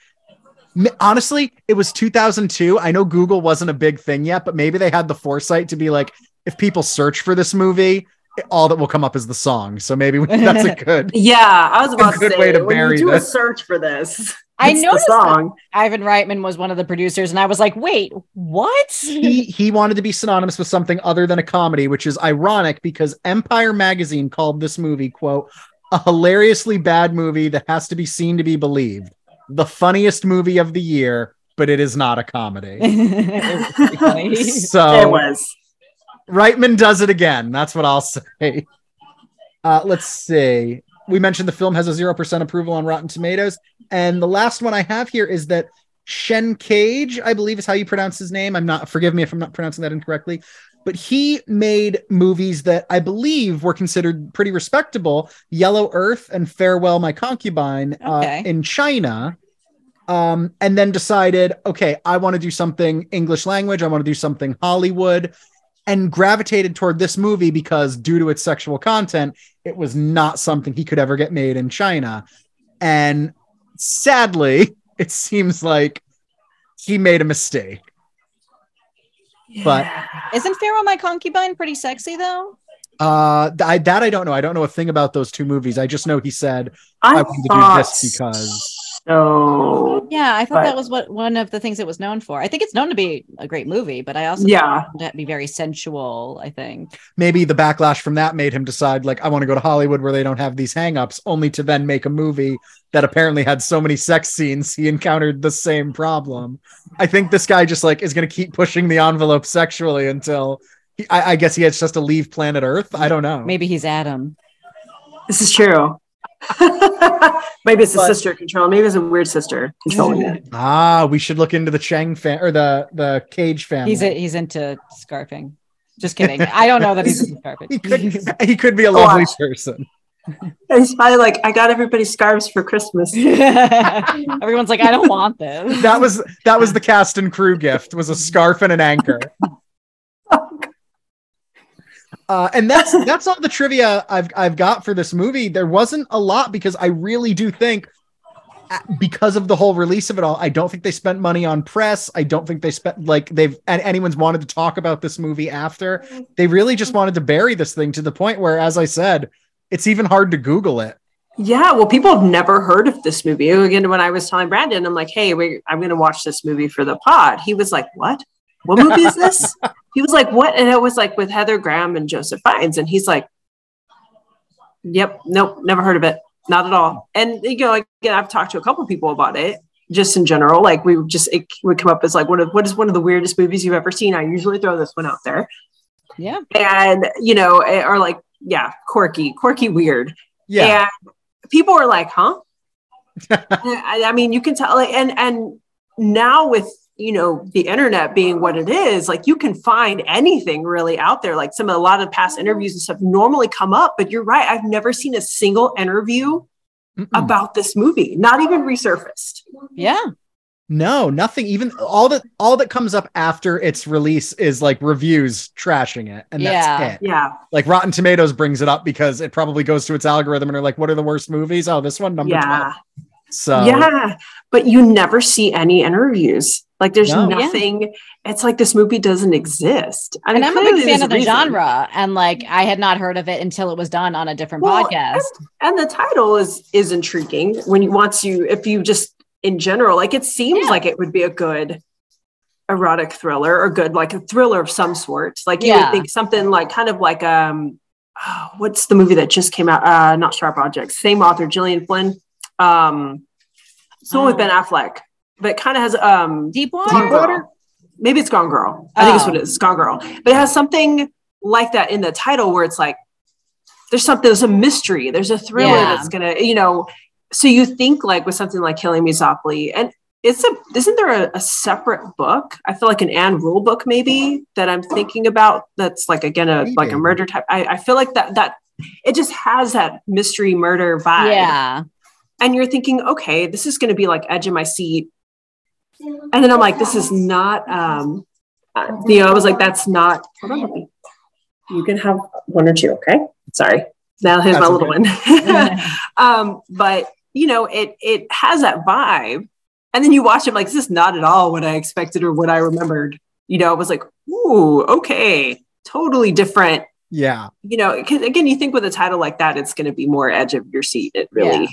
Honestly, it was 2002. I know Google wasn't a big thing yet, but maybe they had the foresight to be like, if people search for this movie, all that will come up is the song. So maybe that's a good. yeah, I was about to good say way to when bury you do this. a search for this, I noticed that song. Ivan Reitman was one of the producers, and I was like, wait, what? he he wanted to be synonymous with something other than a comedy, which is ironic because Empire magazine called this movie quote a hilariously bad movie that has to be seen to be believed. The funniest movie of the year, but it is not a comedy. pretty. It So was. Reitman does it again. That's what I'll say. Uh, let's see. We mentioned the film has a 0% approval on Rotten Tomatoes. And the last one I have here is that Chen Kaige, I believe is how you pronounce his name. I'm not, forgive me if I'm not pronouncing that incorrectly, but he made movies that I believe were considered pretty respectable Yellow Earth and Farewell My Concubine uh, in China. Um, and then decided, okay, I want to do something English language. I want to do something Hollywood and gravitated toward this movie because due to its sexual content, it was not something he could ever get made in China. And sadly, it seems like he made a mistake. But- Isn't Farewell My Concubine pretty sexy though? Uh, th- I, that I don't know. I don't know a thing about those two movies. I just know he said I, I, wanted to do this because. So. Yeah, I thought But- that was what one of the things it was known for. I think it's known to be a great movie, but I also Yeah. found it to be very sensual. I think. maybe the backlash from that made him decide like I want to go to Hollywood where they don't have these hangups, only to then make a movie that apparently had so many sex scenes he encountered the same problem. I think this guy just like is going to keep pushing the envelope sexually until he, I, I guess he has just to leave planet Earth. I don't know. Maybe he's Adam. This is true. Maybe it's the But- sister control. Maybe it's a weird sister controlling it. Ah, we should look into the Chang fan or the the Cage family. He's a, he's into scarfing. Just kidding. I don't know that he's a carpet. He could, he could be a lovely Watch. person. He's probably like, I got everybody scarves for Christmas. Everyone's like, I don't want this. That was that was the cast and crew gift was a scarf and an anchor. Uh, and that's that's all the trivia I've I've got for this movie. There wasn't a lot because I really do think uh, because of the whole release of it all, I don't think they spent money on press. I don't think they spent like they've anyone's wanted to talk about this movie after. They really just wanted to bury this thing to the point where, as I said, it's even hard to Google it. Yeah, well, people have never heard of this movie. Again, when I was telling Brandon, I'm like, "Hey, we, I'm going to watch this movie for the pod." He was like, "What? What movie is this?" he was like, "What?" And it was like with Heather Graham and Joseph Fiennes, and he's like, "Yep, nope, never heard of it, not at all." And you know, again, I've talked to a couple people about it, just in general. Like we just it would come up as like, "What? is- What is one of the weirdest movies you've ever seen?" I usually throw this one out there, Yeah. and you know, or like, yeah, quirky, quirky, weird. Yeah, And people are like, huh? I, I mean, you can tell, like, and and now with you know the internet being what it is, like you can find anything really out there. Like some of a lot of past interviews and stuff normally come up, but you're right. I've never seen a single interview Mm-mm. about this movie, not even resurfaced. Yeah. no, nothing. Even all that all that comes up after its release is like reviews trashing it, and Yeah. that's it. Yeah, Like Rotten Tomatoes brings it up because it probably goes to its algorithm and are like, what are the worst movies? Oh, this one number yeah, 12. So yeah. But you never see any interviews. Like there's No. Yeah. nothing. It's like this movie doesn't exist. I And I'm a big fan of the reason. genre. And like I had not heard of it until it was done on a different Well, podcast. and the title is is intriguing when you once you if you just in general like it seems Yeah. like it would be a good erotic thriller or good like a thriller of some sort like you Yeah. would think something like kind of like um oh, what's the movie that just came out uh not sharp objects same author Gillian Flynn um someone with Oh. Ben Affleck but kind of has um Deep water? Deepwater? Girl. Maybe it's Gone Girl. I think it's what it is. It's Gone Girl. But it has something like that in the title where it's like there's something, there's a mystery, there's a thriller Yeah. that's gonna, you know. So you think like with something like Killing Me Softly, and it's a isn't there a, a separate book? I feel like an Ann Rule book maybe that I'm thinking about. That's like again a like a murder type. I, I feel like that that it just has that mystery murder vibe Yeah. and you're thinking, okay, this is going to be like edge of my seat. And then I'm like, this is not, um, uh, you know, I was like, that's not, hold on, puppy. you can have one or two. Okay. Sorry. Now here's my That's little one. um, but you know, it, it has that vibe. And then you watch it like, this is not at all what I expected or what I remembered. You know, it was like, ooh, okay, totally different. Yeah. You know, again, you think with a title like that, it's going to be more edge of your seat. It really,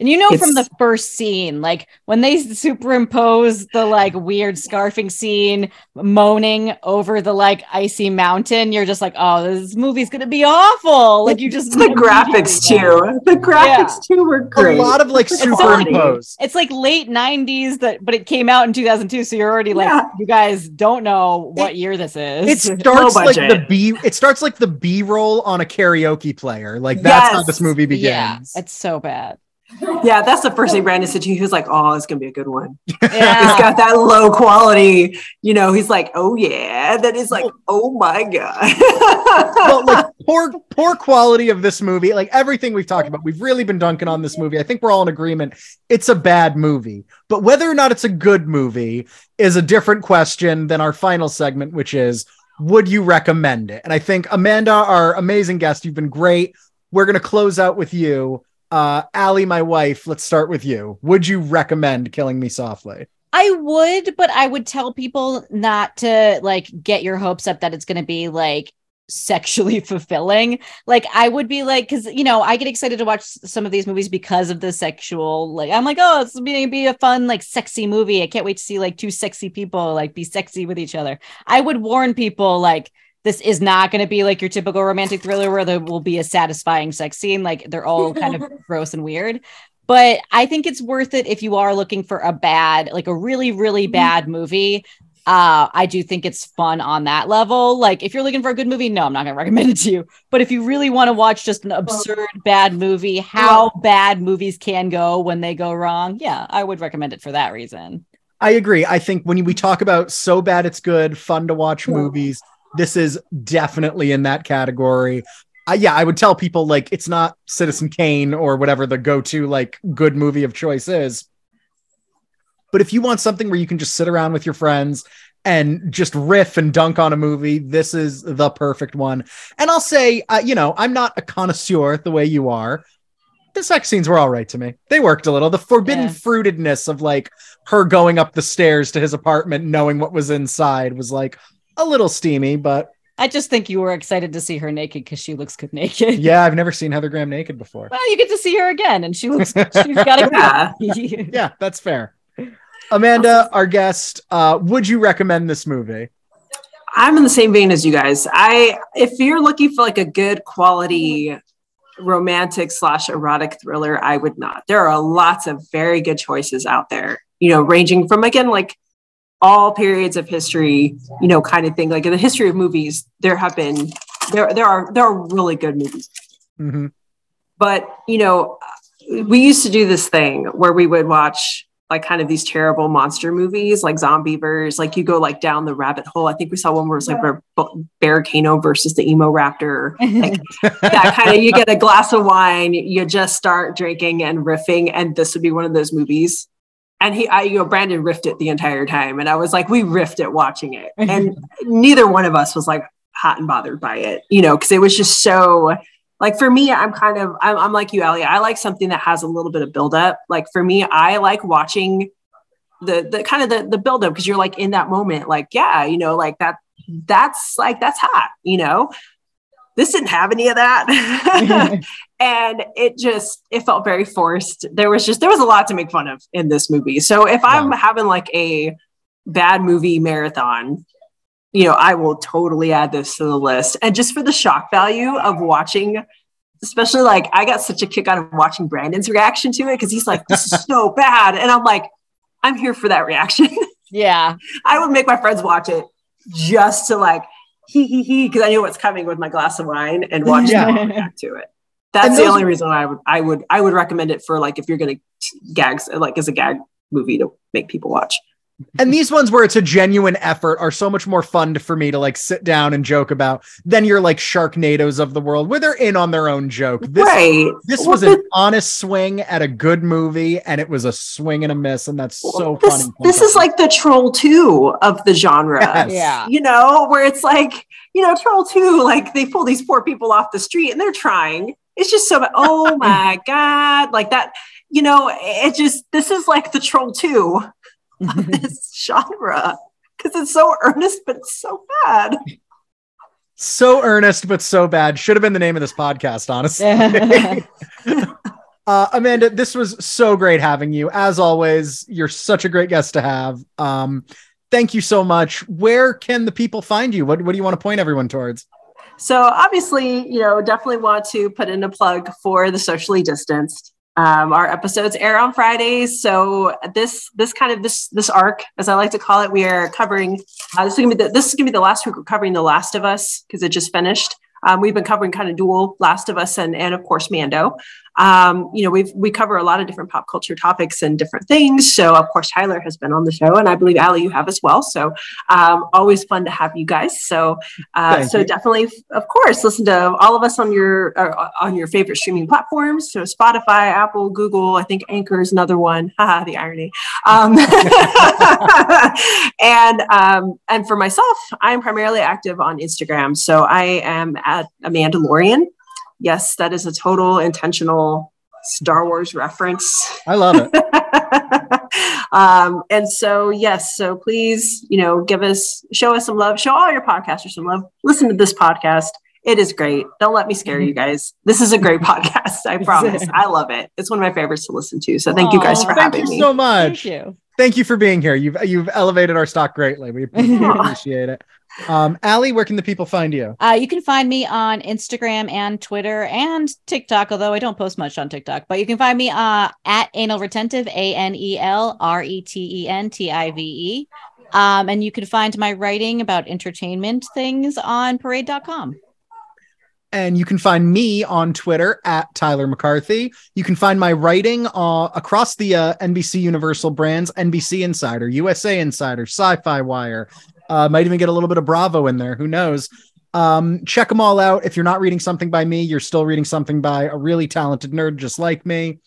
And you know It's- from the first scene, like when they superimpose the like weird scarfing scene moaning over the like icy mountain, you're just like, oh, this movie's gonna be awful. Like you just the graphics too. The graphics too were great. A lot of like It's superimposed. It's like late 90s that but it came out in 2002 so you're already like Yeah. you guys don't know what year this is. It starts like the B. It starts like the B roll on a karaoke player. Like that's how this movie begins. yeah, begins. it's so bad. Yeah, that's the first thing Brandon said to you. He was like, "Oh, it's gonna be a good one." It's Yeah. got that low quality. You know, he's like, "Oh yeah." Then it's like, "Oh my god." well, like poor poor quality of this movie. Like everything we've talked about, we've really been dunking on this movie. I think we're all in agreement. It's a bad movie, but whether or not it's a good movie is a different question than our final segment, which is would you recommend it? And I think Amanda, our amazing guest, you've been great. We're gonna close out with you. Uh, Allie, my wife, let's start with you. Would you recommend Killing Me Softly? I would, but I would tell people not to like get your hopes up that it's going to be like sexually fulfilling. Like I would be like cuz you know, I get excited to watch some of these movies because of the sexual like I'm like, "Oh, it's to be a fun like sexy movie. I can't wait to see like two sexy people like be sexy with each other." I would warn people like this is not going to be like your typical romantic thriller where there will be a satisfying sex scene. Like they're all kind of gross and weird but I think it's worth it if you are looking for a bad, like a really, really bad movie. Uh, I do think it's fun on that level. Like, if you're looking for a good movie, no, I'm not gonna recommend it to you. But if you really want to watch just an absurd bad movie, how bad movies can go when they go wrong, yeah, I would recommend it for that reason. I agree. I think when we talk about so bad it's good, fun to watch movies, This is definitely in that category. Uh, yeah, I would tell people like it's not Citizen Kane or whatever the go-to like good movie of choice is. But if you want something where you can just sit around with your friends and just riff and dunk on a movie, this is the perfect one. And I'll say, uh, you know, I'm not a connoisseur the way you are. The sex scenes were all right to me. They worked a little. The forbidden Yeah. fruitedness of like her going up the stairs to his apartment, knowing what was inside, was like a little steamy. But I just think you were excited to see her naked because she looks good naked. yeah, I've never seen Heather Graham naked before. Well, you get to see her again, and she looks. She's got a Yeah. yeah. Yeah, that's fair. Amanda, our guest, uh, would you recommend this movie? I'm in the same vein as you guys. I if you're looking for like a good quality romantic slash erotic thriller, I would not. There are lots of very good choices out there, you know, ranging from again like all periods of history, you know, kind of thing. Like in the history of movies, there have been there there are there are really good movies. Mhm. But you know, we used to do this thing where we would watch like kind of these terrible monster movies like Zombeavers. Like you go like down the rabbit hole. I think we saw one where it was like Bar- Barricano versus the emo raptor. Like that kind of you get a glass of wine, you just start drinking and riffing, and this would be one of those movies. And he, I, you know, Brandon riffed it the entire time, and I was like, we riffed it watching it, and neither one of us was like hot and bothered by it, you know, because it was just so. Like for me, I'm kind of I'm, I'm like you, Allie. I like something that has a little bit of buildup. Like for me, I like watching the the kind of the the buildup because you're like in that moment, like yeah, you know, like that that's like that's hot, you know. This didn't have any of that. and it just it felt very forced there was just there was a lot to make fun of in this movie so if i'm Wow. having like a bad movie marathon you know i will totally add this to the list and just for the shock value of watching especially like i got such a kick out of watching brandon's reaction to it because he's like this is so bad and i'm like i'm here for that reaction yeah. i would make my friends watch it just to like he he he because i knew what's coming with my glass of wine and watch Yeah. them react to it that's And the only reason why I would I would I would recommend it for like if you're gonna gags like as a gag movie to make people watch. and these ones where it's a genuine effort are so much more fun to, for me to like sit down and joke about than your like Sharknadoes of the world where they're in on their own joke. This right. this Well, was this- an honest swing at a good movie, and it was a swing and a miss, and that's so this, funny. this is like the troll 2 of the genre. Yes. Yeah. You know, where it's like, you know, troll 2, like they pull these poor people off the street and they're trying. It's just so oh my God. Like that, you know, it just this is like the troll 2 of this genre. Because it's so earnest, but so bad. so earnest but so bad. Should have been the name of this podcast, honestly. Uh, Amanda, this was so great having you. As always, you're such a great guest to have. Um, thank you so much. Where can the people find you? What, what do you want to point everyone towards? So obviously, you know, definitely want to put in a plug for the socially distanced. Um, our episodes air on Fridays, so this this kind of this this arc, as I like to call it, we are covering. Uh, this is gonna be the, this is gonna be the last week we're covering The Last of Us because it just finished. Um, we've been covering kind of dual Last of Us and and of course Mando. Um, you know, we've we cover a lot of different pop culture topics and different things. So of course Tyler has been on the show, and I believe Allie you have as well. So um, always fun to have you guys. So uh, so you. definitely, of course, listen to all of us on your uh, on your favorite streaming platforms. So Spotify, Apple, Google. I think Anchor is another one. Haha, the irony. Um, and um, and for myself, I'm primarily active on Instagram. So I am at Amandalorian. Yes, that is a total intentional Star Wars reference. I love it. um, and so, yes, so please, you know, give us, show us some love, show all your podcasters some love. Listen to this podcast. It is great. Don't let me scare you guys. This is a great podcast. I promise. I love it. It's one of my favorites to listen to. So thank you guys Aw, for Thank having you me. so much. Thank you. Thank you for being here. You've you've elevated our stock greatly. We appreciate it. Um, Allie, where can the people find you? Uh, you can find me on Instagram and Twitter and TikTok, although I don't post much on TikTok. But you can find me uh, at anal retentive, A N E L R E T E N T I V E. Um, and you can find my writing about entertainment things on parade.com. And you can find me on Twitter at Tyler McCarthy. You can find my writing uh, across the uh, NBC Universal brands NBC Insider, USA Insider, SYFY Wire, Uh, might even get a little bit of Bravo in there. Who knows? Um, check them all out. If you're not reading something by me, you're still reading something by a really talented nerd just like me.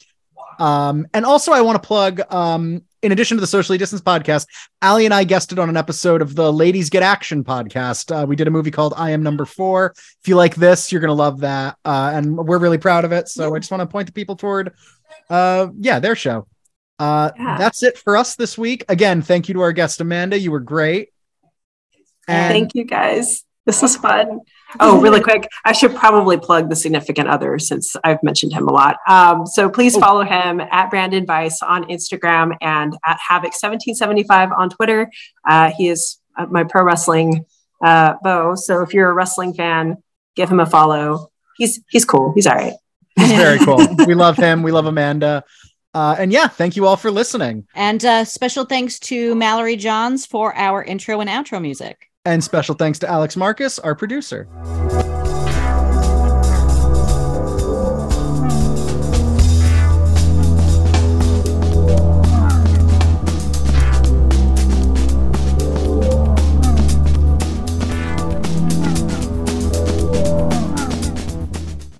Um, and also, I want to plug, um, in addition to the Socially Distance podcast, Allie and I guested on an episode of the Ladies Get Action podcast. Uh, we did a movie called I Am Number Four. If you like this, you're going to love that. Uh, and we're really proud of it. So I just want to point the people toward, uh, yeah, their show. Uh, Yeah. That's it for us this week. Again, thank you to our guest, Amanda. You were great. And Thank you guys. This was fun. Oh, really quick. I should probably plug the significant other since I've mentioned him a lot. Um, so please Oh. follow him at Brandon Vice on Instagram and at Havoc1775 on Twitter. Uh, he is uh, my pro wrestling uh, beau. So if you're a wrestling fan, give him a follow. He's he's cool. He's all right. He's very cool. we love him. We love Amanda. Uh, and yeah, thank you all for listening. And uh, special thanks to Mallory Johns for our intro and outro music. And special thanks to Alex Marcus, our producer.